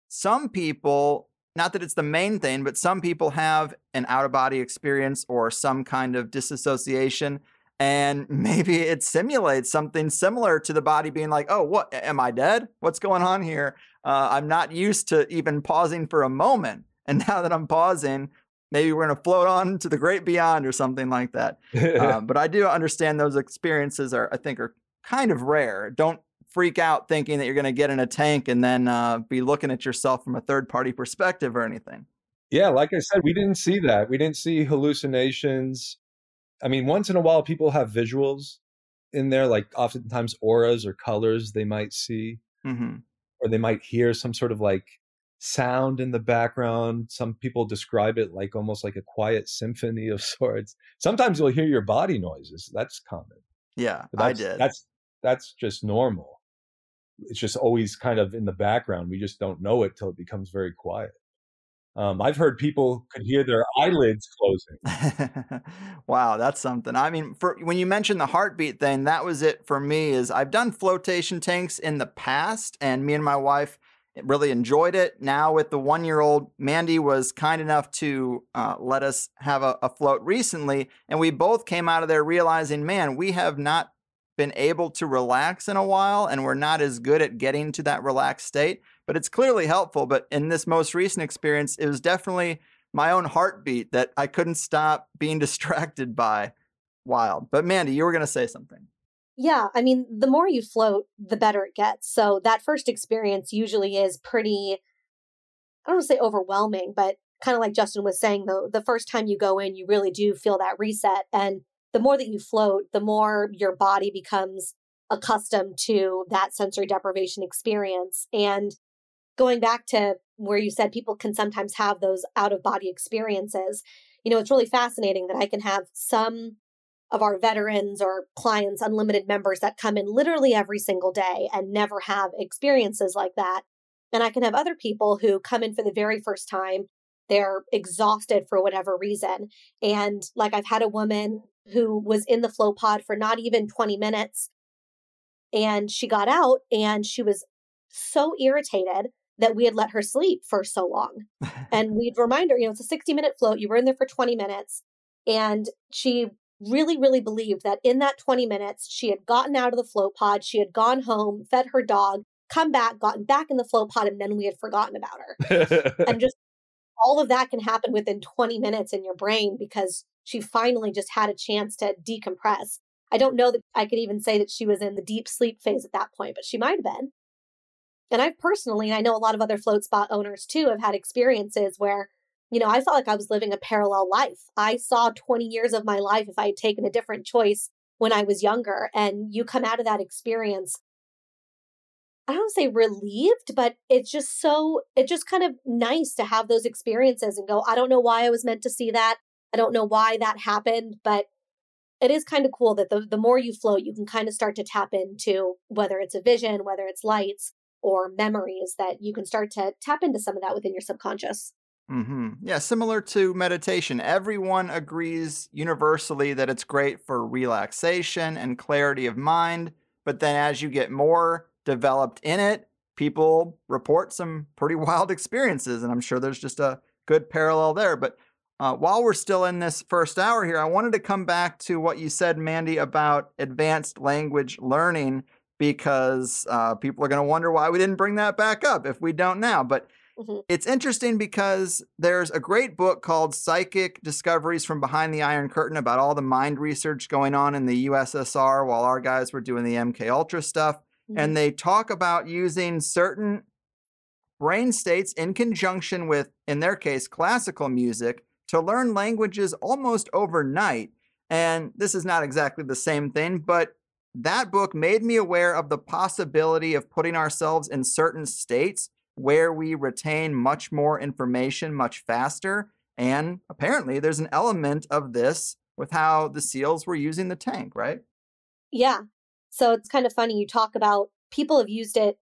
some people, not that it's the main thing, but some people have an out of body experience or some kind of disassociation and maybe it simulates something similar to the body being like, oh, what am I dead? What's going on here? Uh, I'm not used to even pausing for a moment. And now that I'm pausing, maybe we're going to float on to the great beyond or something like that. uh, but I do understand those experiences are, I think, are kind of rare. Don't freak out thinking that you're going to get in a tank and then uh, be looking at yourself from a third party perspective or anything. Yeah, like I said, we didn't see that. We didn't see hallucinations. I mean, once in a while, people have visuals in there, like oftentimes auras or colors they might see, mm-hmm. or they might hear some sort of like sound in the background. Some people describe it like almost like a quiet symphony of sorts. Sometimes you'll hear your body noises. That's common. Yeah, I did. That's that's just normal. It's just always kind of in the background. We just don't know it till it becomes very quiet. Um, I've heard people could hear their eyelids closing. wow, that's something. I mean, for when you mentioned the heartbeat thing, that was it for me. Is I've done flotation tanks in the past, and me and my wife really enjoyed it. Now with the one-year-old, Mandy was kind enough to uh, let us have a, a float recently, and we both came out of there realizing, man, we have not been able to relax in a while, and we're not as good at getting to that relaxed state but it's clearly helpful. But in this most recent experience, it was definitely my own heartbeat that I couldn't stop being distracted by. Wild. But Mandy, you were going to say something. Yeah, I mean, the more you float, the better it gets. So that first experience usually is pretty, I don't want to say overwhelming, but kind of like Justin was saying, though, the first time you go in, you really do feel that reset. And the more that you float, the more your body becomes accustomed to that sensory deprivation experience. And going back to where you said people can sometimes have those out of body experiences, you know, it's really fascinating that I can have some of our veterans or clients, unlimited members that come in literally every single day and never have experiences like that. And I can have other people who come in for the very first time. They're exhausted for whatever reason. And like I've had a woman who was in the flow pod for not even 20 minutes. And she got out and she was so irritated that we had let her sleep for so long. and we'd remind her, you know, it's a 60 minute float. You were in there for 20 minutes. And she really, really believed that in that 20 minutes, she had gotten out of the float pod, she had gone home, fed her dog, come back, gotten back in the float pod, and then we had forgotten about her. and just all of that can happen within 20 minutes in your brain because she finally just had a chance to decompress. I don't know that I could even say that she was in the deep sleep phase at that point, but she might have been. And I've personally, and I know a lot of other float spot owners too, have had experiences where, you know, I felt like I was living a parallel life. I saw 20 years of my life if I had taken a different choice when I was younger. And you come out of that experience, I don't say relieved, but it's just so, it's just kind of nice to have those experiences and go, I don't know why I was meant to see that. I don't know why that happened, but it is kind of cool that the, the more you float, you can kind of start to tap into whether it's a vision, whether it's lights, or memories that you can start to tap into some of that within your subconscious. Mm-hmm. Yeah, similar to meditation, everyone agrees universally that it's great for relaxation and clarity of mind. But then as you get more developed in it, people report some pretty wild experiences. And I'm sure there's just a good parallel there. But uh, while we're still in this first hour here, I wanted to come back to what you said, Mandy, about advanced language learning because uh, people are going to wonder why we didn't bring that back up if we don't now. But Mm-hmm. It's interesting because there's a great book called Psychic Discoveries from Behind the Iron Curtain about all the mind research going on in the USSR while our guys were doing the MK Ultra stuff. Mm-hmm. And they talk about using certain brain states in conjunction with, in their case, classical music to learn languages almost overnight. And this is not exactly the same thing, but that book made me aware of the possibility of putting ourselves in certain states where we retain much more information much faster. And apparently, there's an element of this with how the SEALs were using the tank, right? Yeah. So it's kind of funny. You talk about people have used it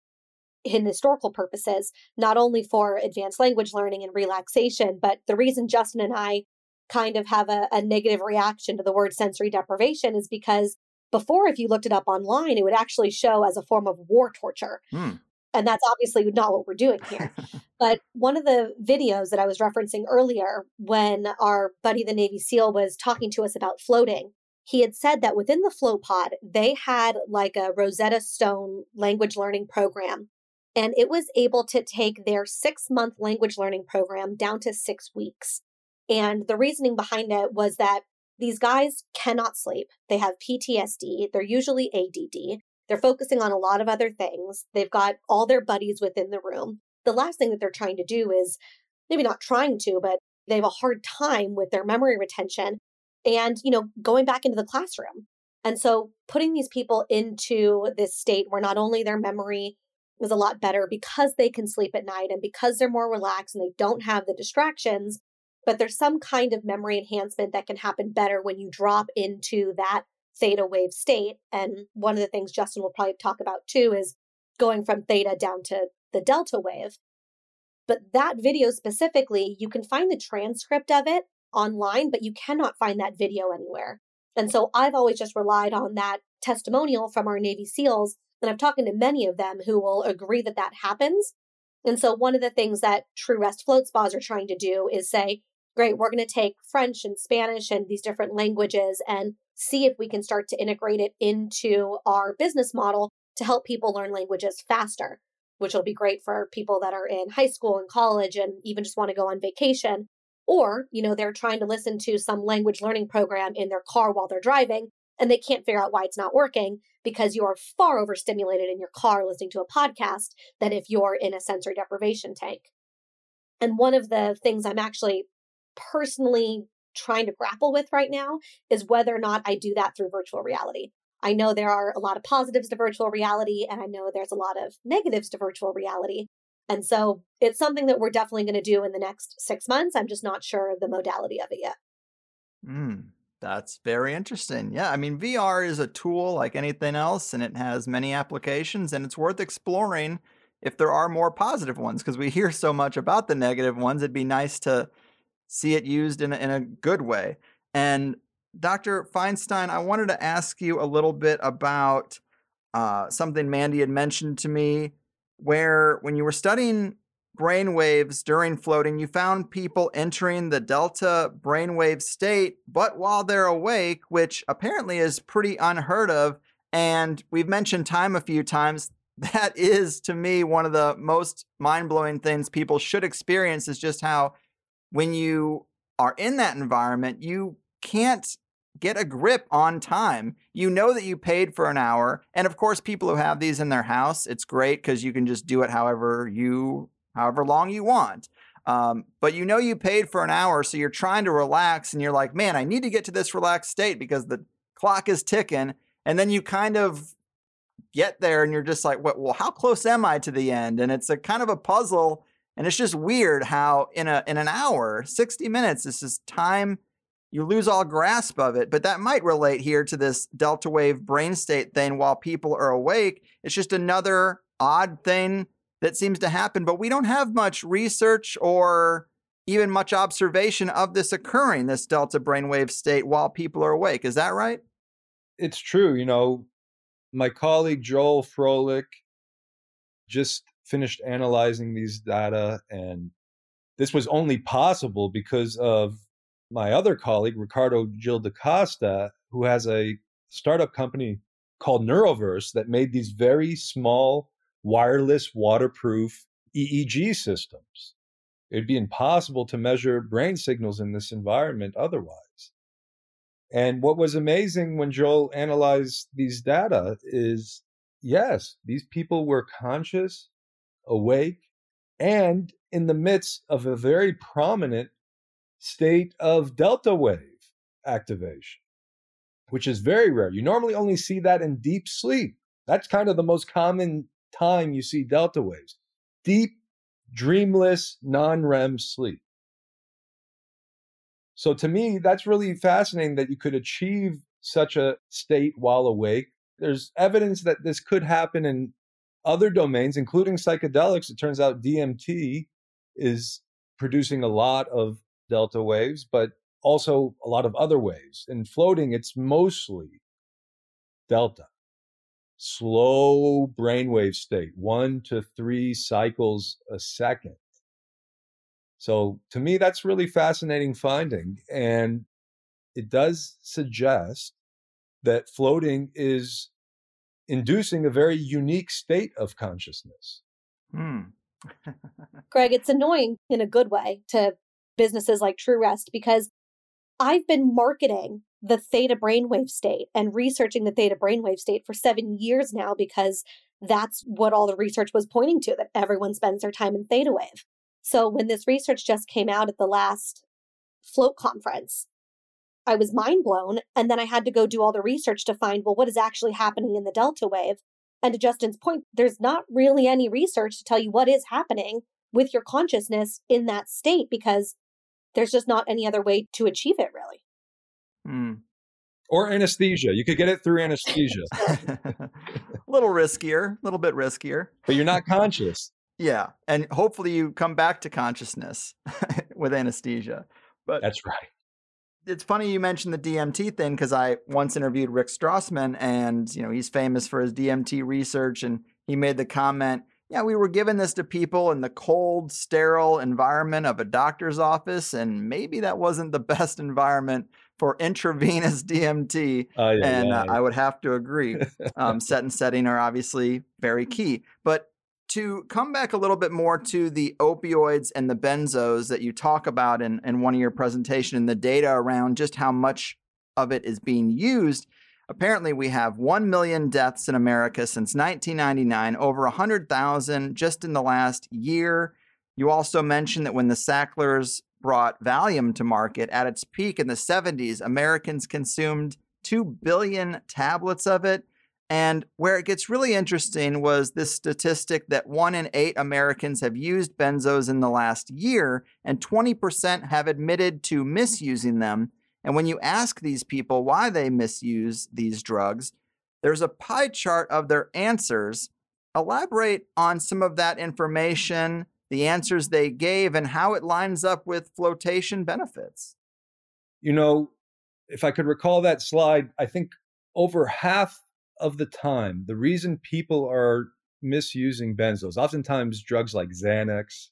in historical purposes, not only for advanced language learning and relaxation, but the reason Justin and I kind of have a, a negative reaction to the word sensory deprivation is because before, if you looked it up online, it would actually show as a form of war torture. Hmm. And that's obviously not what we're doing here. but one of the videos that I was referencing earlier, when our buddy, the Navy SEAL, was talking to us about floating, he had said that within the flow pod, they had like a Rosetta Stone language learning program. And it was able to take their six month language learning program down to six weeks. And the reasoning behind it was that these guys cannot sleep. They have PTSD. They're usually ADD. They're focusing on a lot of other things. They've got all their buddies within the room. The last thing that they're trying to do is maybe not trying to, but they have a hard time with their memory retention and, you know, going back into the classroom. And so putting these people into this state where not only their memory is a lot better because they can sleep at night and because they're more relaxed and they don't have the distractions, but there's some kind of memory enhancement that can happen better when you drop into that theta wave state. And one of the things Justin will probably talk about too is going from theta down to the delta wave. But that video specifically, you can find the transcript of it online, but you cannot find that video anywhere. And so I've always just relied on that testimonial from our Navy SEALs. And I've talked to many of them who will agree that that happens. And so one of the things that True Rest Float Spas are trying to do is say, great, we're going to take French and Spanish and these different languages and see if we can start to integrate it into our business model to help people learn languages faster, which will be great for people that are in high school and college and even just want to go on vacation. Or, you know, they're trying to listen to some language learning program in their car while they're driving and they can't figure out why it's not working because you are far overstimulated in your car listening to a podcast than if you're in a sensory deprivation tank. And one of the things I'm actually personally trying to grapple with right now is whether or not I do that through virtual reality. I know there are a lot of positives to virtual reality, and I know there's a lot of negatives to virtual reality. And so it's something that we're definitely going to do in the next six months. I'm just not sure of the modality of it yet. Mm, that's very interesting. Yeah, I mean, VR is a tool like anything else, and it has many applications, and it's worth exploring if there are more positive ones because we hear so much about the negative ones. It'd be nice to see it used in a, in a good way. And Dr. Feinstein, I wanted to ask you a little bit about uh, something Mandy had mentioned to me, where when you were studying brain waves during floating, you found people entering the delta brainwave state, but while they're awake, which apparently is pretty unheard of. And we've mentioned time a few times. That is, to me, one of the most mind blowing things people should experience is just how when you are in that environment, you can't get a grip on time. You know that you paid for an hour. And of course, people who have these in their house, it's great because you can just do it however you however long you want. Um, but you know you paid for an hour, so you're trying to relax and you're like, man, I need to get to this relaxed state because the clock is ticking. And then you kind of get there and you're just like, well, how close am I to the end? And it's a kind of a puzzle and it's just weird how in a in an hour, 60 minutes, this is time you lose all grasp of it. But that might relate here to this delta wave brain state thing while people are awake. It's just another odd thing that seems to happen, but we don't have much research or even much observation of this occurring, this delta brainwave state while people are awake. Is that right? It's true. You know, my colleague Joel Frohlich just finished analyzing these data, and this was only possible because of my other colleague, Ricardo Gil da Costa, who has a startup company called Neuroverse that made these very small, wireless, waterproof EEG systems. It'd be impossible to measure brain signals in this environment otherwise. And what was amazing when Joel analyzed these data is yes, these people were conscious, awake, and in the midst of a very prominent state of delta wave activation, which is very rare. You normally only see that in deep sleep. That's kind of the most common time you see delta waves. Deep, dreamless, non REM sleep. So to me, that's really fascinating that you could achieve such a state while awake. There's evidence that this could happen in other domains, including psychedelics. It turns out DMT is producing a lot of delta waves, but also a lot of other waves. In floating, it's mostly delta. Slow brainwave state, one to three cycles a second. So to me, that's really fascinating finding. And it does suggest that floating is inducing a very unique state of consciousness. Hmm. Greg, it's annoying in a good way to businesses like True Rest because I've been marketing the theta brainwave state and researching the theta brainwave state for seven years now because that's what all the research was pointing to that everyone spends their time in theta wave. So when this research just came out at the last float conference, I was mind blown. And then I had to go do all the research to find, well, what is actually happening in the delta wave? And to Justin's point, there's not really any research to tell you what is happening with your consciousness in that state because there's just not any other way to achieve it, really. Hmm. Or anesthesia. You could get it through anesthesia. a little riskier, a little bit riskier. But you're not conscious. Yeah. And hopefully you come back to consciousness with anesthesia. But that's right. It's funny you mentioned the DMT thing because I once interviewed Rick Strassman and you know he's famous for his DMT research and he made the comment yeah, we were giving this to people in the cold, sterile environment of a doctor's office, and maybe that wasn't the best environment for intravenous DMT. Oh, yeah, and yeah. Uh, I would have to agree. um, set and setting are obviously very key. But to come back a little bit more to the opioids and the benzos that you talk about in, in one of your presentation and the data around just how much of it is being used Apparently, we have 1 million deaths in America since 1999, over 100,000 just in the last year. You also mentioned that when the Sacklers brought Valium to market at its peak in the 70s, Americans consumed 2 billion tablets of it. And where it gets really interesting was this statistic that one in eight Americans have used benzos in the last year, and 20% have admitted to misusing them. And when you ask these people why they misuse these drugs, there's a pie chart of their answers. Elaborate on some of that information, the answers they gave, and how it lines up with flotation benefits. You know, if I could recall that slide, I think over half of the time, the reason people are misusing benzos, oftentimes drugs like Xanax,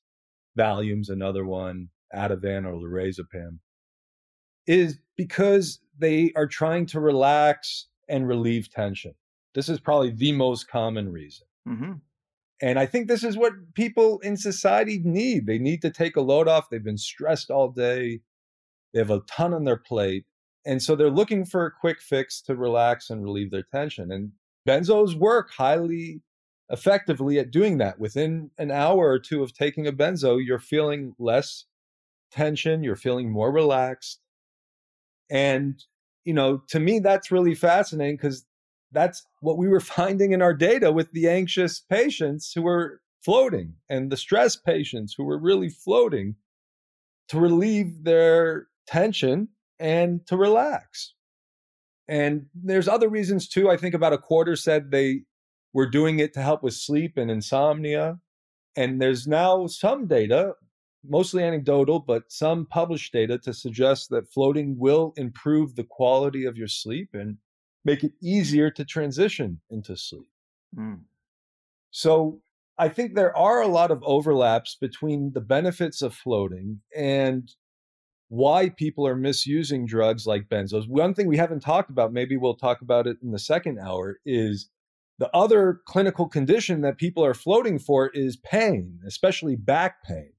Valium's another one, Ativan or lorazepam, is because they are trying to relax and relieve tension. This is probably the most common reason. Mm-hmm. And I think this is what people in society need. They need to take a load off. They've been stressed all day, they have a ton on their plate. And so they're looking for a quick fix to relax and relieve their tension. And benzos work highly effectively at doing that. Within an hour or two of taking a benzo, you're feeling less tension, you're feeling more relaxed. And, you know, to me, that's really fascinating because that's what we were finding in our data with the anxious patients who were floating and the stress patients who were really floating to relieve their tension and to relax. And there's other reasons too. I think about a quarter said they were doing it to help with sleep and insomnia. And there's now some data mostly anecdotal, but some published data to suggest that floating will improve the quality of your sleep and make it easier to transition into sleep. Mm. So I think there are a lot of overlaps between the benefits of floating and why people are misusing drugs like benzos. One thing we haven't talked about, maybe we'll talk about it in the second hour, is The other clinical condition that people are floating for is pain, especially back pain.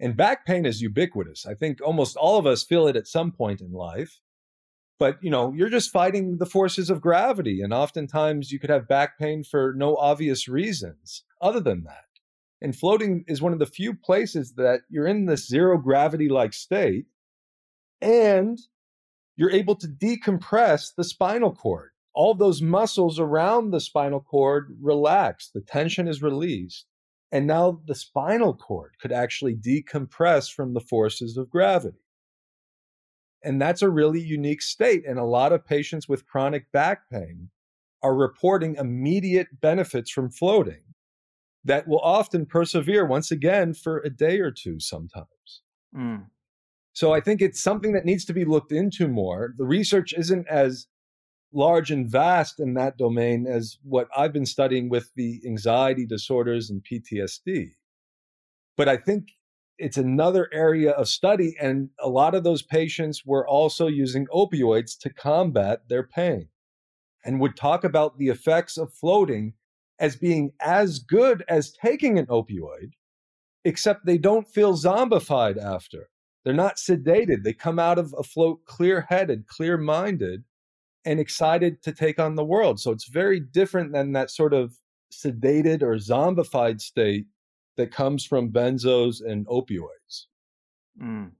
And back pain is ubiquitous. I think almost all of us feel it at some point in life. But, you know, you're just fighting the forces of gravity. And oftentimes you could have back pain for no obvious reasons other than that. And floating is one of the few places that you're in this zero gravity like state and you're able to decompress the spinal cord. All those muscles around the spinal cord relax, the tension is released. And now the spinal cord could actually decompress from the forces of gravity. And that's a really unique state. And a lot of patients with chronic back pain are reporting immediate benefits from floating that will often persevere once again for a day or two sometimes. Mm. So I think it's something that needs to be looked into more. The research isn't as large and vast in that domain as what I've been studying with the anxiety disorders and PTSD. But I think it's another area of study. And a lot of those patients were also using opioids to combat their pain and would talk about the effects of floating as being as good as taking an opioid, except they don't feel zombified after. They're not sedated. They come out of a float clear headed, clear minded, and excited to take on the world. So it's very different than that sort of sedated or zombified state that comes from benzos and opioids. Mm.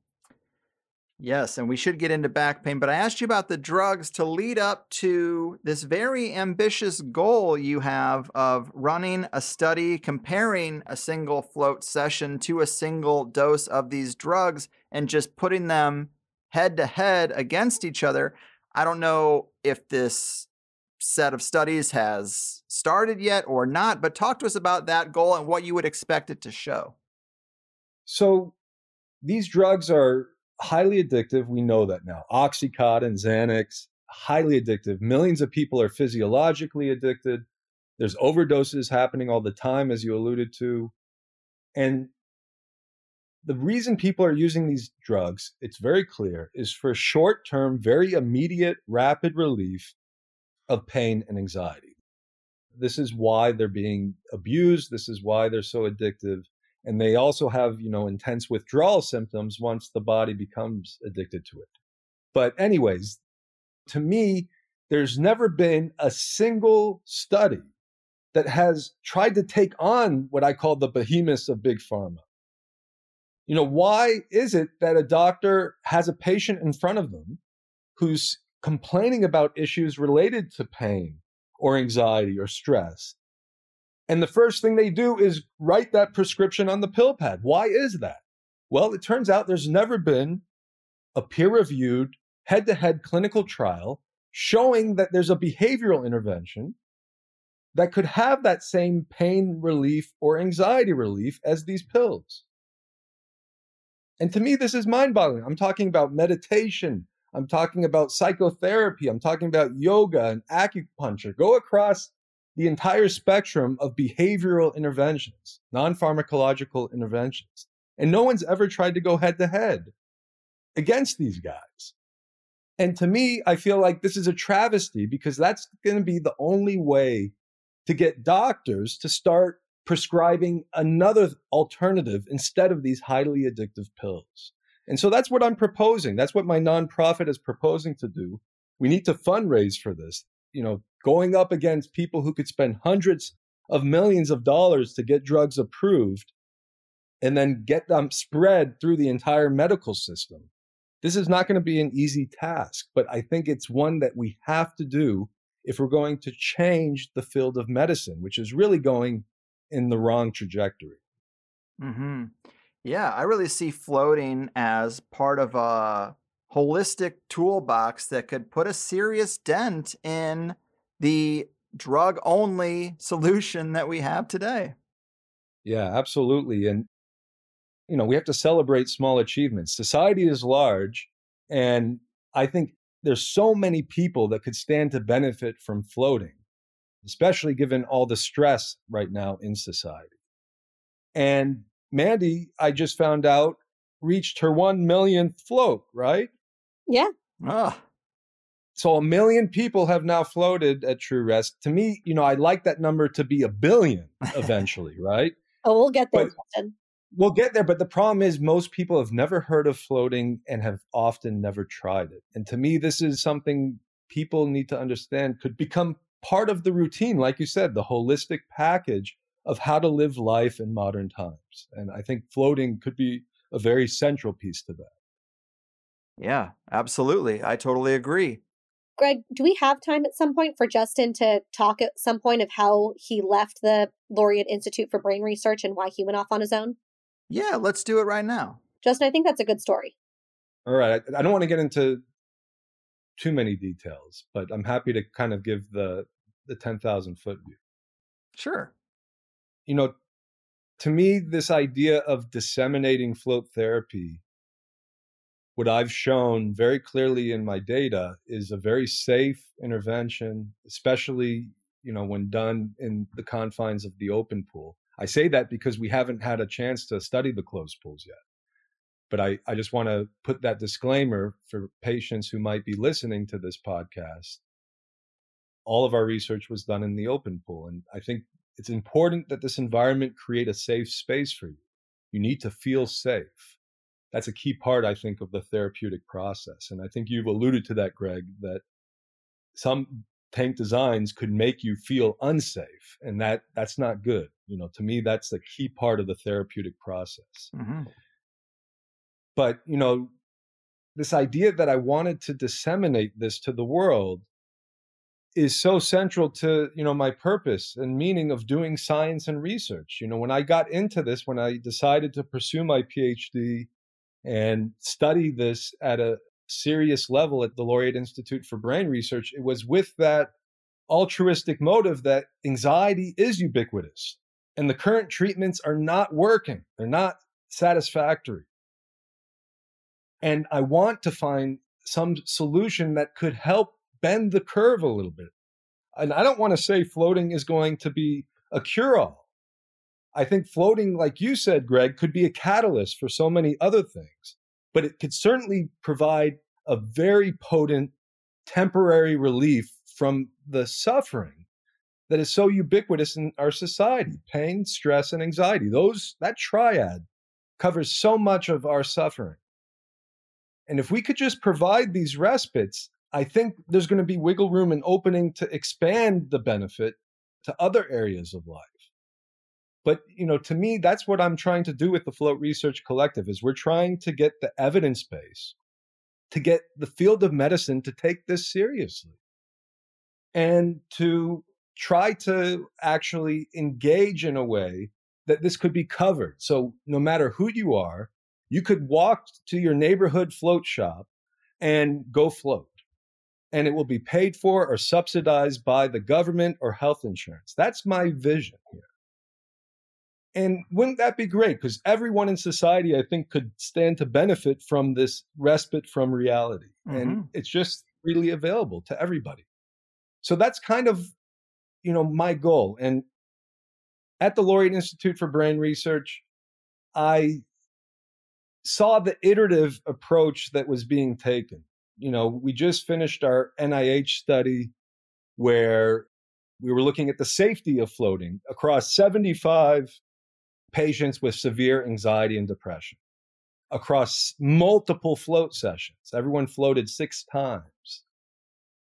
Yes, and we should get into back pain, but I asked you about the drugs to lead up to this very ambitious goal you have of running a study comparing a single float session to a single dose of these drugs and just putting them head to head against each other. I don't know if this set of studies has started yet or not, but talk to us about that goal and what you would expect it to show. So, these drugs are highly addictive. We know that now. Oxycontin, Xanax, highly addictive. Millions of people are physiologically addicted. There's overdoses happening all the time, as you alluded to. And the reason people are using these drugs, it's very clear, is for short term, very immediate, rapid relief of pain and anxiety. This is why they're being abused. This is why they're so addictive and they also have you know intense withdrawal symptoms once the body becomes addicted to it but anyways to me there's never been a single study that has tried to take on what i call the behemoths of big pharma you know why is it that a doctor has a patient in front of them who's complaining about issues related to pain or anxiety or stress and the first thing they do is write that prescription on the pill pad. Why is that? Well, it turns out there's never been a peer reviewed head to head clinical trial showing that there's a behavioral intervention that could have that same pain relief or anxiety relief as these pills. And to me, this is mind boggling. I'm talking about meditation. I'm talking about psychotherapy. I'm talking about yoga and acupuncture. Go across the entire spectrum of behavioral interventions, non pharmacological interventions. And no one's ever tried to go head to head against these guys. And to me, I feel like this is a travesty because that's going to be the only way to get doctors to start prescribing another alternative instead of these highly addictive pills. And so that's what I'm proposing. That's what my nonprofit is proposing to do. We need to fundraise for this. You know, going up against people who could spend hundreds of millions of dollars to get drugs approved and then get them spread through the entire medical system. This is not going to be an easy task, but I think it's one that we have to do if we're going to change the field of medicine, which is really going in the wrong trajectory. Mm-hmm. Yeah, I really see floating as part of a holistic toolbox that could put a serious dent in the drug only solution that we have today. Yeah, absolutely. And, you know, we have to celebrate small achievements. Society is large. And I think there's so many people that could stand to benefit from floating, especially given all the stress right now in society. And Mandy, I just found out, reached her one millionth float, right? Yeah. Ah. So a million people have now floated at True Rest. To me, you know, I'd like that number to be a billion eventually, right? Oh, we'll get there, but, We'll get there, but the problem is most people have never heard of floating and have often never tried it. And to me, this is something people need to understand could become part of the routine, like you said, the holistic package of how to live life in modern times. And I think floating could be a very central piece to that. Yeah, absolutely. I totally agree. Greg, do we have time at some point for Justin to talk at some point of how he left the Laureate Institute for Brain Research and why he went off on his own? Yeah, let's do it right now. Justin, I think that's a good story. All right. I don't want to get into too many details, but I'm happy to kind of give the the 10,000 foot view. Sure. You know, to me this idea of disseminating float therapy what I've shown very clearly in my data is a very safe intervention, especially you know when done in the confines of the open pool. I say that because we haven't had a chance to study the closed pools yet. But I, I just want to put that disclaimer for patients who might be listening to this podcast. All of our research was done in the open pool. And I think it's important that this environment create a safe space for you. You need to feel safe that's a key part, I think, of the therapeutic process. And I think you've alluded to that, Greg, that some tank designs could make you feel unsafe, and that that's not good. You know, to me, that's the key part of the therapeutic process. Mm-hmm. But you know, this idea that I wanted to disseminate this to the world is so central to you know my purpose and meaning of doing science and research you know when i got into this when i decided to pursue my phd and study this at a serious level at the Laureate Institute for Brain Research, it was with that altruistic motive that anxiety is ubiquitous and the current treatments are not working, they're not satisfactory. And I want to find some solution that could help bend the curve a little bit. And I don't want to say floating is going to be a cure all. I think floating, like you said, Greg, could be a catalyst for so many other things, but it could certainly provide a very potent temporary relief from the suffering that is so ubiquitous in our society pain stress and anxiety those that triad covers so much of our suffering and if we could just provide these respites i think there's going to be wiggle room and opening to expand the benefit to other areas of life. But you know to me that's what i'm trying to do with the float research collective is we're trying to get the evidence base to get the field of medicine to take this seriously. And to try to actually engage in a way that this could be covered. So no matter who you are you could walk to your neighborhood float shop and go float and it will be paid for or subsidized by the government or health insurance that's my vision here and wouldn't that be great? Because everyone in society, I think, could stand to benefit from this respite from reality. Mm-hmm. And it's just really available to everybody. So that's kind of, you know, my goal. And at the Laureate Institute for Brain Research, I saw the iterative approach that was being taken. You know, we just finished our NIH study where we were looking at the safety of floating across 75 patients with severe anxiety and depression across multiple float sessions. Everyone floated six times.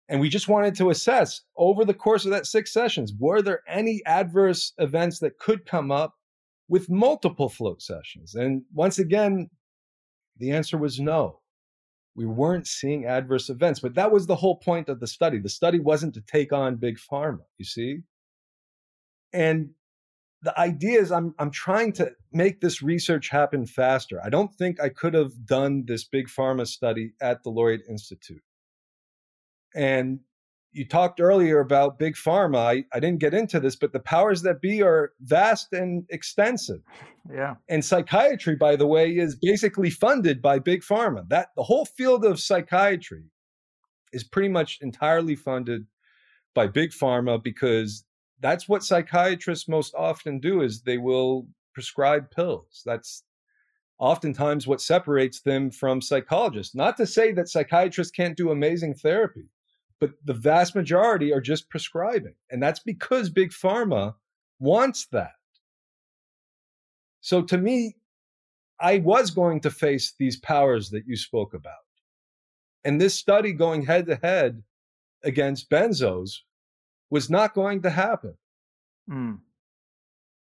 And we just wanted to assess over the course of that six sessions were there any adverse events that could come up with multiple float sessions? And once again, the answer was no. We weren't seeing adverse events, but that was the whole point of the study. The study wasn't to take on big pharma, you see? And the idea is I'm I'm trying to make this research happen faster. I don't think I could have done this big pharma study at the Laureate Institute. And you talked earlier about big pharma. I, I didn't get into this, but the powers that be are vast and extensive. Yeah. And psychiatry, by the way, is basically funded by big pharma. That the whole field of psychiatry is pretty much entirely funded by big pharma because that's what psychiatrists most often do is they will prescribe pills that's oftentimes what separates them from psychologists not to say that psychiatrists can't do amazing therapy but the vast majority are just prescribing. And that's because big pharma wants that. So to me, I was going to face these powers that you spoke about. And this study going head to head against benzos was not going to happen. Mm.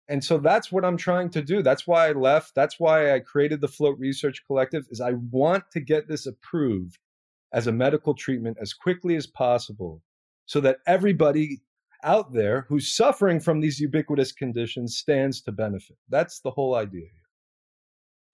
And so that's what I'm trying to do. That's why I left. That's why I created the Float Research Collective is I want to get this approved as a medical treatment as quickly as possible so that everybody out there who's suffering from these ubiquitous conditions stands to benefit. That's the whole idea here.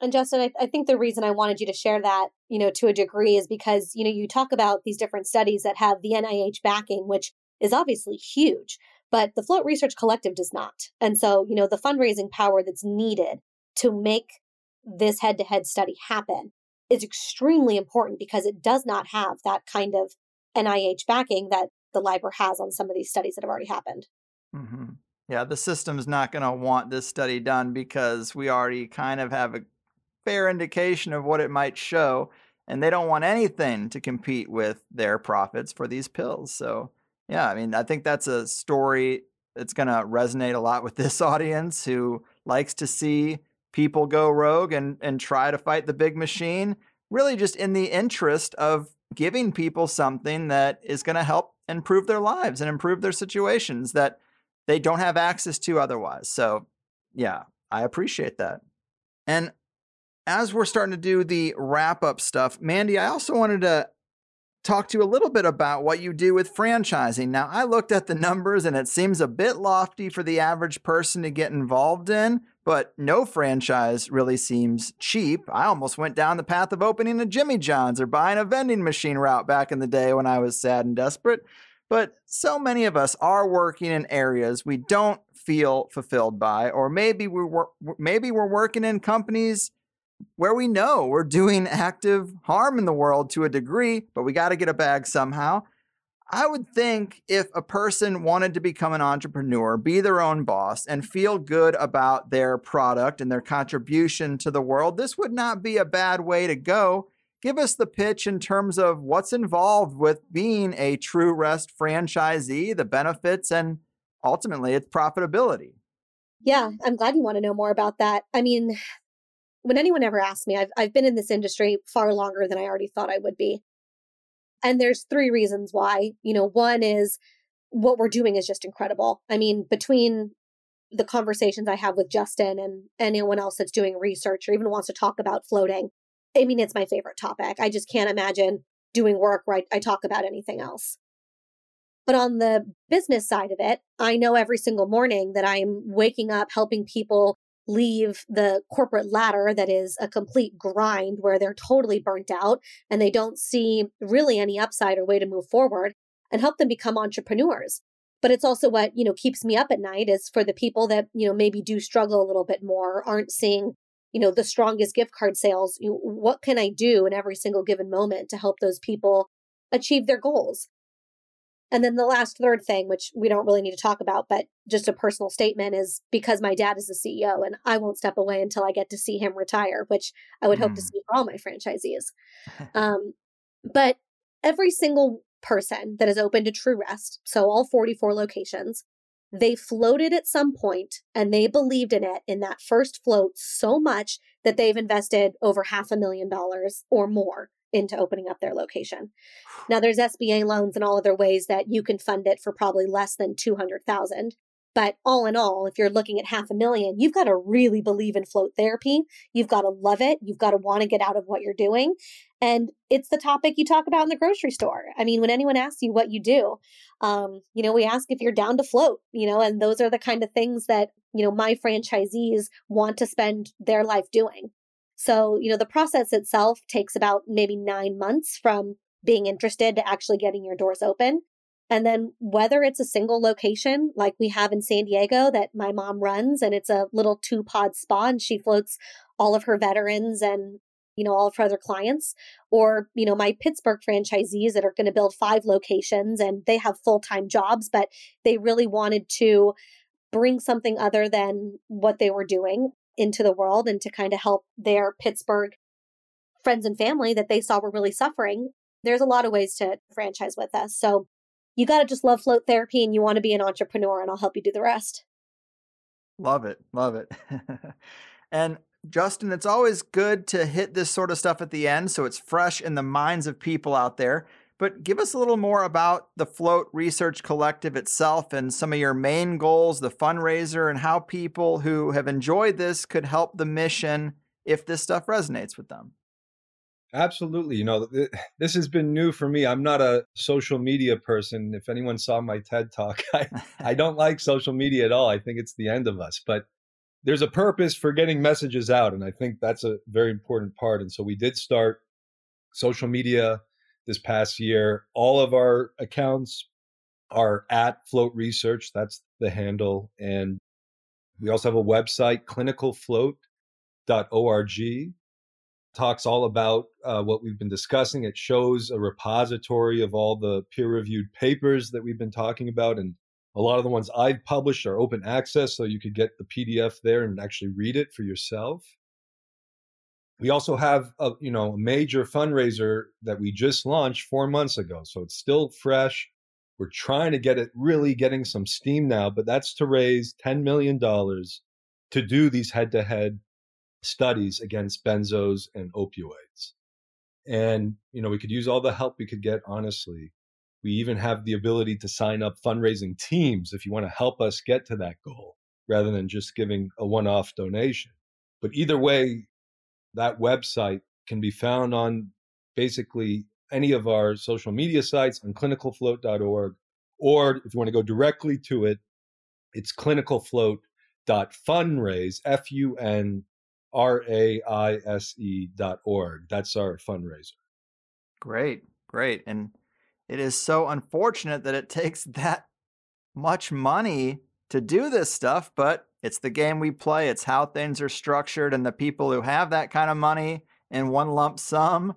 And Justin, I, I, think the reason I wanted you to share that, you know, to a degree is because, you know, you talk about these different studies that have the NIH backing, which is obviously huge, but the Float Research Collective does not. And so, you know, the fundraising power that's needed to make this head to head study happen is extremely important because it does not have that kind of NIH backing that the LIBR has on some of these studies that have already happened. Mm-hmm. Yeah, the system's not going to want this study done because we already kind of have a fair indication of what it might show, and they don't want anything to compete with their profits for these pills. So, yeah, I mean, I think that's a story that's going to resonate a lot with this audience who likes to see people go rogue and, and try to fight the big machine, really just in the interest of giving people something that is going to help improve their lives and improve their situations that they don't have access to otherwise. So, yeah, I appreciate that. And as we're starting to do the wrap up stuff, Mandy, I also wanted to talk to you a little bit about what you do with franchising. Now, I looked at the numbers and it seems a bit lofty for the average person to get involved in, but no franchise really seems cheap. I almost went down the path of opening a Jimmy John's or buying a vending machine route back in the day when I was sad and desperate. But so many of us are working in areas we don't feel fulfilled by, or maybe we are maybe we're working in companies where we know we're doing active harm in the world to a degree, but we got to get a bag somehow. I would think if a person wanted to become an entrepreneur, be their own boss, and feel good about their product and their contribution to the world, this would not be a bad way to go. Give us the pitch in terms of what's involved with being a True Rest franchisee, the benefits, and ultimately its profitability. Yeah, I'm glad you want to know more about that. I mean, when anyone ever asks me, I've, I've been in this industry far longer than I already thought I would be. And there's three reasons why. You know, one is what we're doing is just incredible. I mean, between the conversations I have with Justin and anyone else that's doing research or even wants to talk about floating, I mean, it's my favorite topic. I just can't imagine doing work where I, I talk about anything else. But on the business side of it, I know every single morning that I'm waking up helping people leave the corporate ladder that is a complete grind where they're totally burnt out and they don't see really any upside or way to move forward and help them become entrepreneurs. But it's also what you know keeps me up at night is for the people that you know maybe do struggle a little bit more aren't seeing you know the strongest gift card sales you know, what can i do in every single given moment to help those people achieve their goals and then the last third thing, which we don't really need to talk about, but just a personal statement is because my dad is the CEO and I won't step away until I get to see him retire, which I would mm. hope to mm. see for all my franchisees. um, but every single person that is open to True Rest, so all 44 locations, they floated at some point and they believed in it in that first float so much that they've invested over half a million dollars or more into opening up their location. Now there's SBA loans and all other ways that you can fund it for probably less than 200,000. But all in all, if you're looking at half a million, you've got to really believe in float therapy. You've got to love it. You've got to want to get out of what you're doing. And it's the topic you talk about in the grocery store. I mean, when anyone asks you what you do, um, you know, we ask if you're down to float, you know, and those are the kind of things that, you know, my franchisees want to spend their life doing. So, you know, the process itself takes about maybe nine months from being interested to actually getting your doors open. And then whether it's a single location like we have in San Diego that my mom runs and it's a little two pod spa and she floats all of her veterans and you know all of her other clients or you know my Pittsburgh franchisees that are going to build five locations and they have full-time jobs but they really wanted to bring something other than what they were doing into the world and to kind of help their Pittsburgh friends and family that they saw were really suffering. there's a lot of ways to franchise with us. So you got to just love float therapy and you want to be an entrepreneur, and I'll help you do the rest. Love it. Love it. and Justin, it's always good to hit this sort of stuff at the end so it's fresh in the minds of people out there. But give us a little more about the Float Research Collective itself and some of your main goals, the fundraiser, and how people who have enjoyed this could help the mission if this stuff resonates with them. Absolutely. You know, this has been new for me. I'm not a social media person. If anyone saw my TED talk, I, I don't like social media at all. I think it's the end of us. But there's a purpose for getting messages out. And I think that's a very important part. And so we did start social media this past year. All of our accounts are at Float Research. That's the handle. And we also have a website, clinicalfloat.org. Talks all about uh, what we've been discussing. It shows a repository of all the peer reviewed papers that we've been talking about and a lot of the ones I've published are open access, so you could get the PDF there and actually read it for yourself. We also have a you know a major fundraiser that we just launched four months ago, so it's still fresh. We're trying to get it really getting some steam now, but that's to raise ten million dollars to do these head-to-head studies against benzos and opioids. And you know we could use all the help we could get, honestly. We even have the ability to sign up fundraising teams if you want to help us get to that goal rather than just giving a one off donation. But either way, that website can be found on basically any of our social media sites on clinicalfloat.org. Or if you want to go directly to it, it's clinicalfloat.fundraise, F U N R A I S E dot. That's our fundraiser. Great, great. And it is so unfortunate that it takes that much money to do this stuff, but it's the game we play. It's how things are structured, and the people who have that kind of money in one lump sum,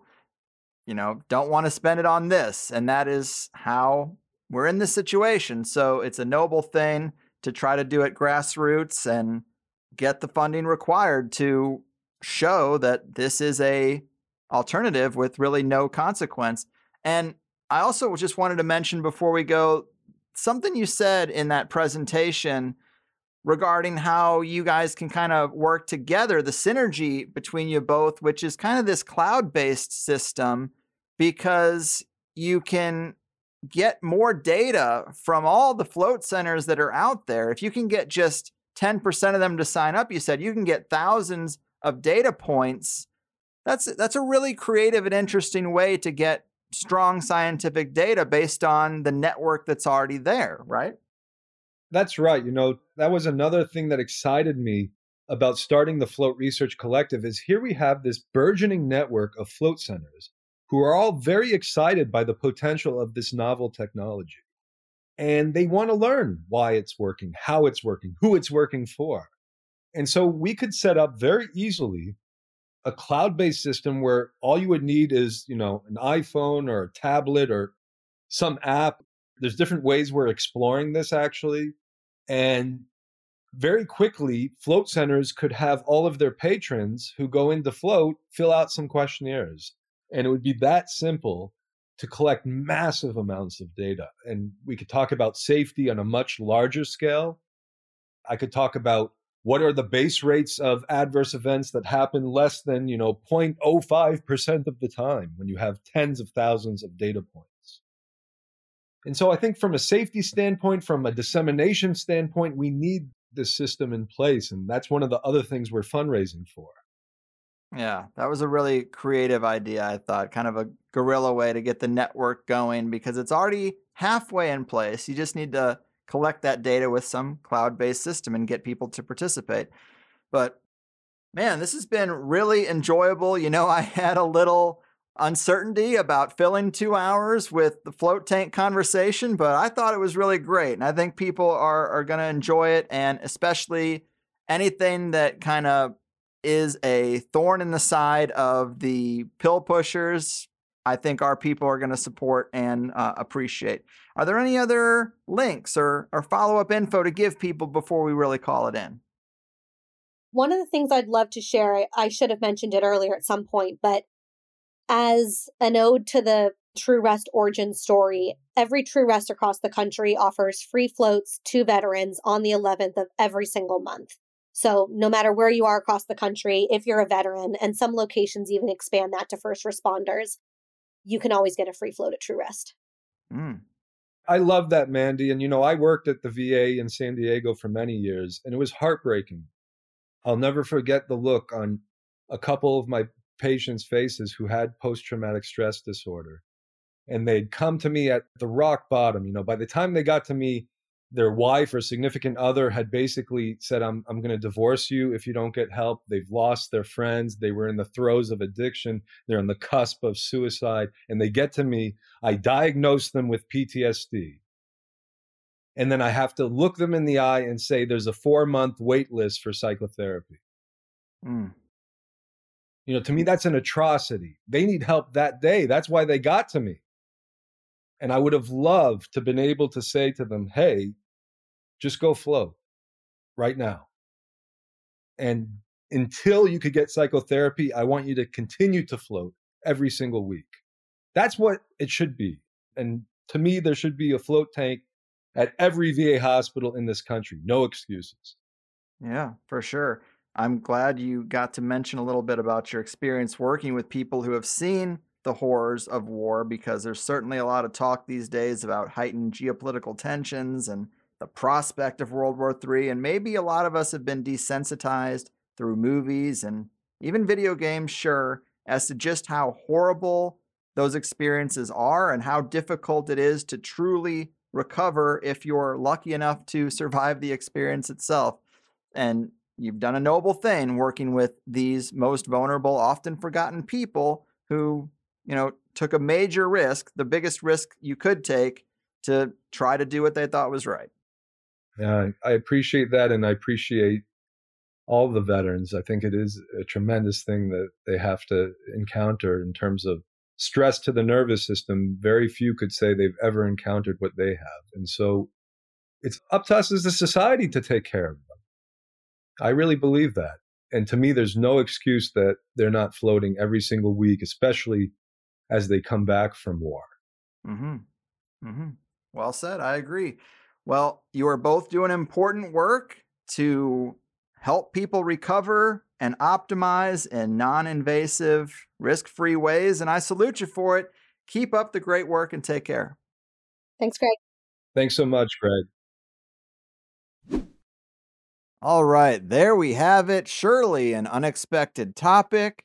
you know, don't want to spend it on this. And that is how we're in this situation. So it's a noble thing to try to do it grassroots and get the funding required to show that this is a alternative with really no consequence. And I also just wanted to mention before we go something you said in that presentation regarding how you guys can kind of work together, the synergy between you both, which is kind of this cloud based system, because you can get more data from all the float centers that are out there. If you can get just 10% of them to sign up, you said you can get thousands of data points. That's that's a really creative and interesting way to get strong scientific data based on the network that's already there, right? That's right. You know, that was another thing that excited me about starting the Float Research Collective is here we have this burgeoning network of float centers who are all very excited by the potential of this novel technology. And they want to learn why it's working, how it's working, who it's working for. And so we could set up very easily a cloud-based system where all you would need is, you know, an iPhone or a tablet or some app. There's different ways we're exploring this actually. And very quickly, float centers could have all of their patrons who go into float fill out some questionnaires. And it would be that simple to collect massive amounts of data. And we could talk about safety on a much larger scale. I could talk about what are the base rates of adverse events that happen less than you know 0.05% of the time when you have tens of thousands of data points and so i think from a safety standpoint from a dissemination standpoint we need this system in place and that's one of the other things we're fundraising for yeah that was a really creative idea i thought kind of a guerrilla way to get the network going because it's already halfway in place you just need to collect that data with some cloud based system and get people to participate. But man, this has been really enjoyable. You know, I had a little uncertainty about filling two hours with the float tank conversation, but I thought it was really great. And I think people are, are going to enjoy it. And especially anything that kind of is a thorn in the side of the pill pushers, I think our people are going to support and uh, appreciate. Are there any other links or, or follow up info to give people before we really call it in? One of the things I'd love to share, I, I should have mentioned it earlier at some point, but as an ode to the True Rest origin story, every True Rest across the country offers free floats to veterans on the 11th of every single month. So, no matter where you are across the country, if you're a veteran, and some locations even expand that to first responders, you can always get a free float at True Rest. Mm. I love that, Mandy. And, you know, I worked at the VA in San Diego for many years, and it was heartbreaking. I'll never forget the look on a couple of my patients' faces who had post traumatic stress disorder. And they'd come to me at the rock bottom. You know, by the time they got to me, their wife or significant other had basically said, I'm, I'm going to divorce you if you don't get help. They've lost their friends. They were in the throes of addiction. They're on the cusp of suicide. And they get to me. I diagnose them with PTSD. And then I have to look them in the eye and say, there's a four month wait list for psychotherapy. Mm. You know, to me, mm. that's an atrocity. They need help that day. That's why they got to me. And I would have loved to been able to say to them, hey, just go float right now. And until you could get psychotherapy, I want you to continue to float every single week. That's what it should be. And to me, there should be a float tank at every VA hospital in this country. No excuses. Yeah, for sure. I'm glad you got to mention a little bit about your experience working with people who have seen the horrors of war because there's certainly a lot of talk these days about heightened geopolitical tensions and the prospect of World War III. And maybe a lot of us have been desensitized through movies and even video games, sure, as to just how horrible those experiences are and how difficult it is to truly recover if you're lucky enough to survive the experience itself. And you've done a noble thing working with these most vulnerable, often forgotten people who, you know, took a major risk, the biggest risk you could take to try to do what they thought was right. Yeah, I appreciate that. And I appreciate all the veterans. I think it is a tremendous thing that they have to encounter in terms of stress to the nervous system. Very few could say they've ever encountered what they have. And so it's up to us as a society to take care of them. I really believe that. And to me, there's no excuse that they're not floating every single week, especially as they come back from war. Mm-hmm. Mm-hmm. Well said. I agree. Well, you are both doing important work to help people recover and optimize in non invasive, risk free ways. And I salute you for it. Keep up the great work and take care. Thanks, Greg. Thanks so much, Greg. All right, there we have it. Surely an unexpected topic.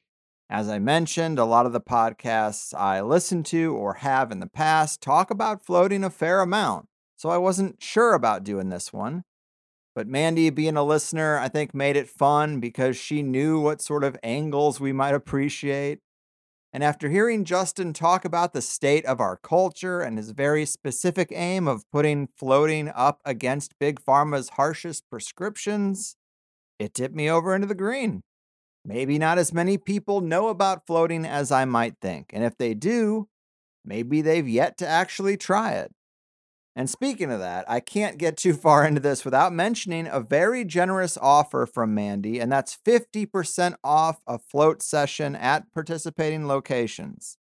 As I mentioned, a lot of the podcasts I listen to or have in the past talk about floating a fair amount so I wasn't sure about doing this one. But Mandy, being a listener, I think made it fun because she knew what sort of angles we might appreciate. And after hearing Justin talk about the state of our culture and his very specific aim of putting floating up against Big Pharma's harshest prescriptions, it tipped me over into the green. Maybe not as many people know about floating as I might think. And if they do, maybe they've yet to actually try it. And speaking of that, I can't get too far into this without mentioning a very generous offer from Mandy, and that's 50% off a float session at participating locations.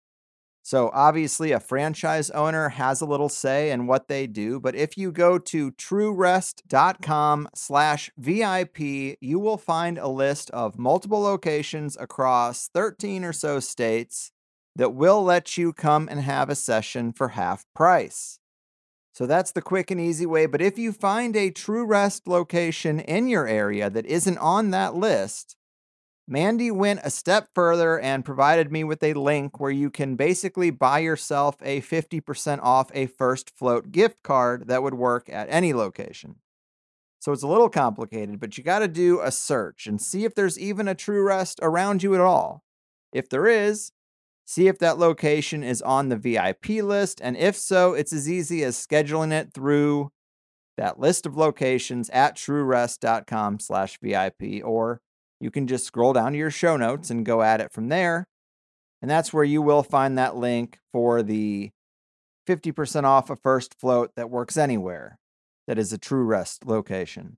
So obviously a franchise owner has a little say in what they do, but if you go to truerest.com slash VIP, you will find a list of multiple locations across 13 or so states that will let you come and have a session for half price. So that's the quick and easy way. But if you find a True Rest location in your area that isn't on that list, Mandy went a step further and provided me with a link where you can basically buy yourself a 50% off a first float gift card that would work at any location. So it's a little complicated, but you got to do a search and see if there's even a True Rest around you at all. If there is, See if that location is on the VIP list. And if so, it's as easy as scheduling it through that list of locations at truerest.com slash VIP, or you can just scroll down to your show notes and go at it from there. And that's where you will find that link for the 50% off a first float that works anywhere that is a True Rest location.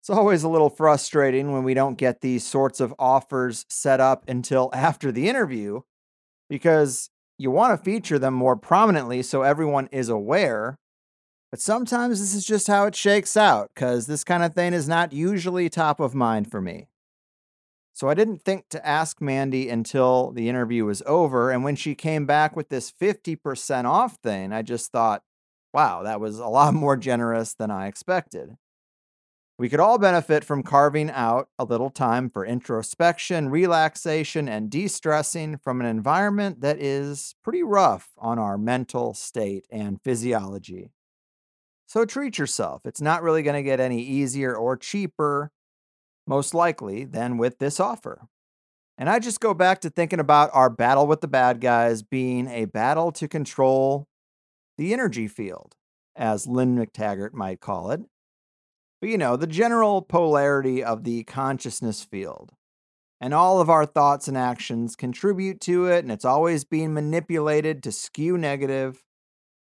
It's always a little frustrating when we don't get these sorts of offers set up until after the interview because you want to feature them more prominently so everyone is aware. But sometimes this is just how it shakes out, because this kind of thing is not usually top of mind for me. So I didn't think to ask Mandy until the interview was over. And when she came back with this 50% off thing, I just thought, wow, that was a lot more generous than I expected. We could all benefit from carving out a little time for introspection, relaxation, and de stressing from an environment that is pretty rough on our mental state and physiology. So treat yourself. It's not really going to get any easier or cheaper, most likely, than with this offer. And I just go back to thinking about our battle with the bad guys being a battle to control the energy field, as Lynne McTaggart might call it. But you know, the general polarity of the consciousness field. And all of our thoughts and actions contribute to it, and it's always being manipulated to skew negative.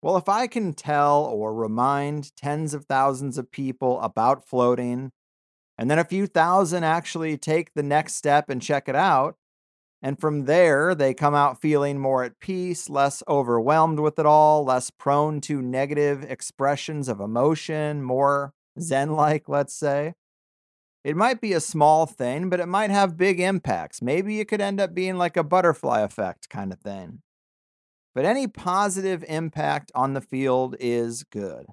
Well, if I can tell or remind tens of thousands of people about floating, and then a few thousand actually take the next step and check it out, and from there, they come out feeling more at peace, less overwhelmed with it all, less prone to negative expressions of emotion, more Zen like, let's say. It might be a small thing, but it might have big impacts. Maybe it could end up being like a butterfly effect kind of thing. But any positive impact on the field is good.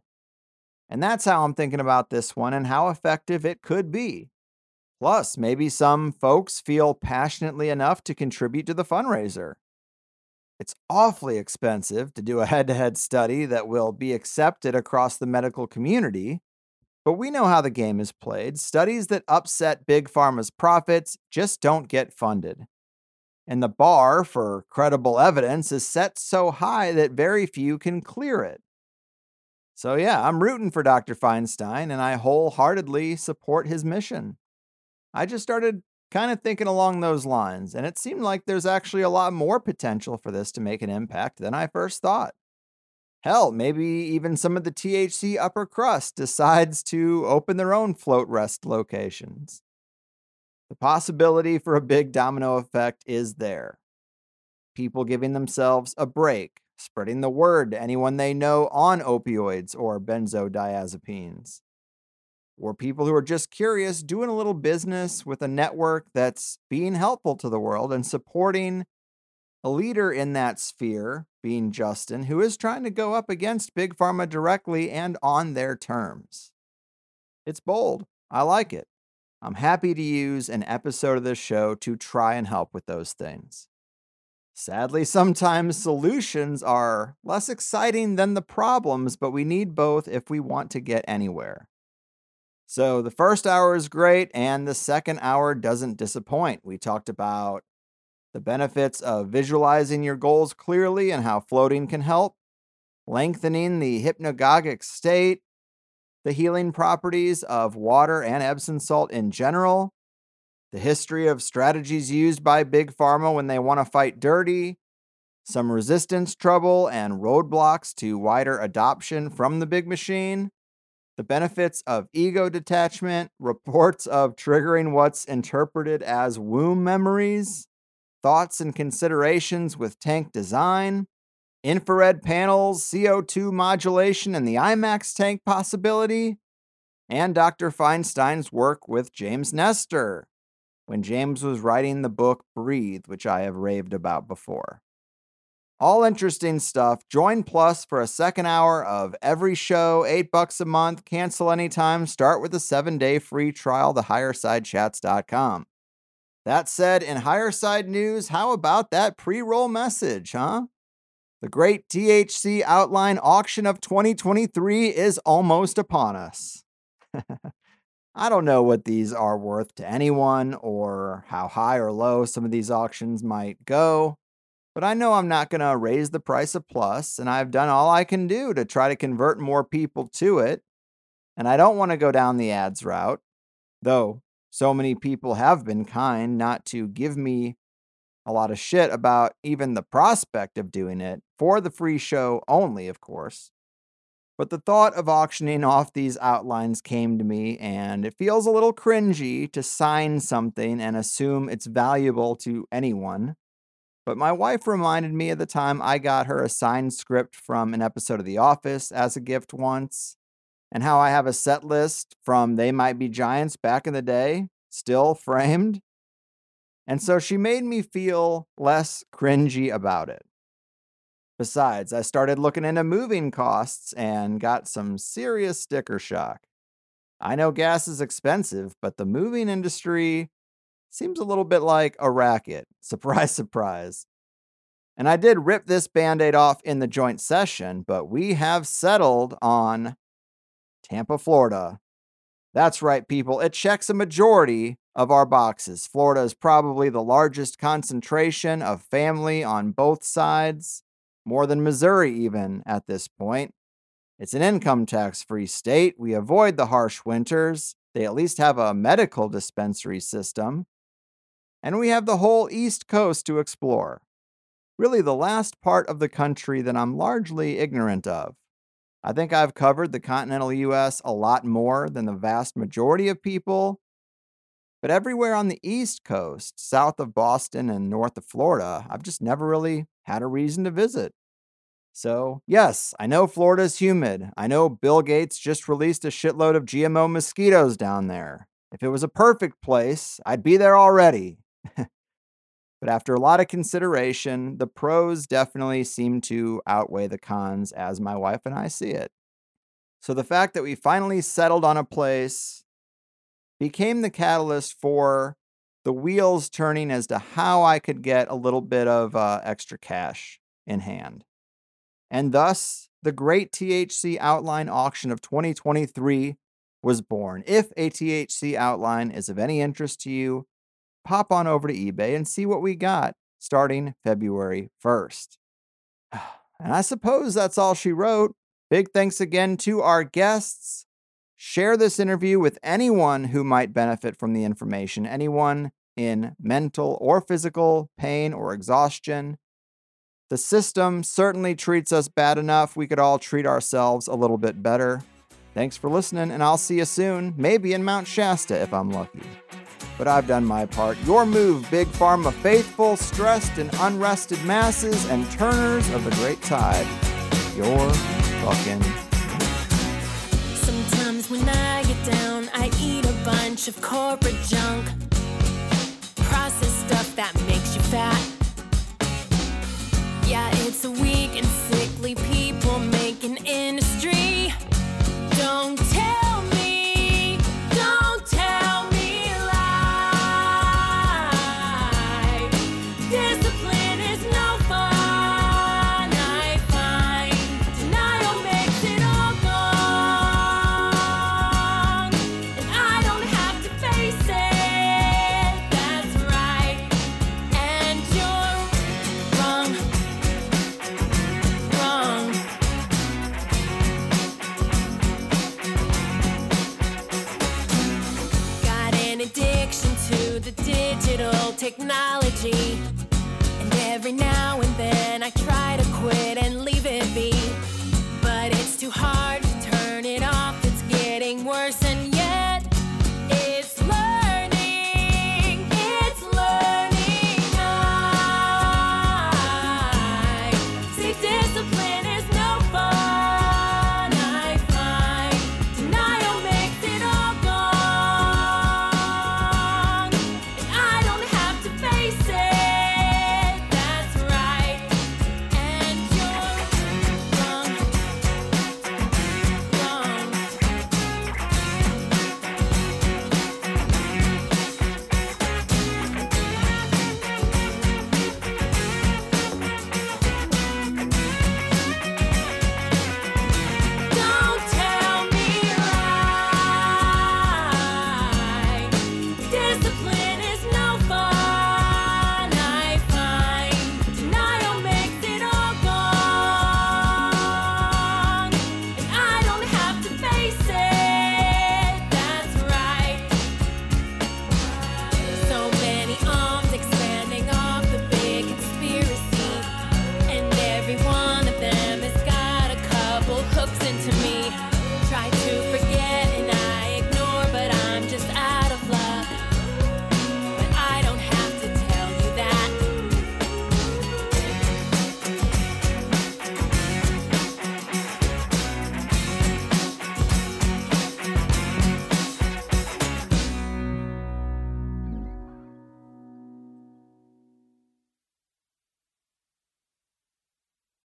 And that's how I'm thinking about this one and how effective it could be. Plus, maybe some folks feel passionately enough to contribute to the fundraiser. It's awfully expensive to do a head to head study that will be accepted across the medical community, but we know how the game is played. Studies that upset Big Pharma's profits just don't get funded. And the bar for credible evidence is set so high that very few can clear it. So, yeah, I'm rooting for Dr. Feinstein and I wholeheartedly support his mission. I just started kind of thinking along those lines, and it seemed like there's actually a lot more potential for this to make an impact than I first thought. Hell, maybe even some of the THC upper crust decides to open their own float rest locations. The possibility for a big domino effect is there. People giving themselves a break, spreading the word to anyone they know on opioids or benzodiazepines. Or people who are just curious, doing a little business with a network that's being helpful to the world and supporting a leader in that sphere, being Justin, who is trying to go up against Big Pharma directly and on their terms. It's bold. I like it. I'm happy to use an episode of this show to try and help with those things. Sadly, sometimes solutions are less exciting than the problems, but we need both if we want to get anywhere. So the first hour is great, and the second hour doesn't disappoint. We talked about the benefits of visualizing your goals clearly and how floating can help, lengthening the hypnagogic state, the healing properties of water and Epsom salt in general, the history of strategies used by Big Pharma when they want to fight dirty, some resistance trouble and roadblocks to wider adoption from the big machine, the benefits of ego detachment, reports of triggering what's interpreted as womb memories, thoughts and considerations with tank design, infrared panels, CO2 modulation, and the IMAX tank possibility, and Dr. Feinstein's work with James Nestor when James was writing the book Breathe, which I have raved about before. All interesting stuff. Join Plus for a second hour of every show, eight bucks a month. Cancel anytime. Start with a seven day free trial. TheHigherSideChats.com. That said, in higher side news, how about that pre roll message, huh? The great THC outline auction of 2023 is almost upon us. I don't know what these are worth to anyone or how high or low some of these auctions might go, but I know I'm not going to raise the price of Plus, and I've done all I can do to try to convert more people to it. And I don't want to go down the ads route, though so many people have been kind not to give me a lot of shit about even the prospect of doing it for the free show only, of course. But the thought of auctioning off these outlines came to me, and it feels a little cringy to sign something and assume it's valuable to anyone. But my wife reminded me of the time I got her a signed script from an episode of The Office as a gift once, and how I have a set list from They Might Be Giants back in the day, still framed. And so she made me feel less cringy about it. Besides, I started looking into moving costs and got some serious sticker shock. I know gas is expensive, but the moving industry seems a little bit like a racket. Surprise, surprise. And I did rip this band aid off in the joint session, but we have settled on Tampa, Florida. That's right, people. It checks a majority of our boxes. Florida is probably the largest concentration of family on both sides, more than Missouri, even at this point. It's an income tax free state. We avoid the harsh winters. They at least have a medical dispensary system. And we have the whole East Coast to explore. Really, the last part of the country that I'm largely ignorant of. I think I've covered the continental US a lot more than the vast majority of people. But everywhere on the East Coast, south of Boston and north of Florida, I've just never really had a reason to visit. So, yes, I know Florida's humid. I know Bill Gates just released a shitload of GMO mosquitoes down there. If it was a perfect place, I'd be there already. but after a lot of consideration, the pros definitely seem to outweigh the cons as my wife and I see it. So the fact that we finally settled on a place became the catalyst for the wheels turning as to how I could get a little bit of uh, extra cash in hand. And thus, the great THC outline auction of 2023 was born. If a THC outline is of any interest to you, pop on over to eBay and see what we got starting February 1st. And I suppose that's all she wrote. Big thanks again to our guests. Share this interview with anyone who might benefit from the information, anyone in mental or physical pain or exhaustion. The system certainly treats us bad enough. We could all treat ourselves a little bit better. Thanks for listening, and I'll see you soon, maybe in Mount Shasta if I'm lucky. But I've done my part. Your move, Big Pharma faithful, stressed, and unrested masses and turners of the great tide. Your fucking. Sometimes when I get down, I eat a bunch of corporate junk. Processed stuff that makes you fat. Yeah, it's a weak and sickly people making industry. Technology. And every now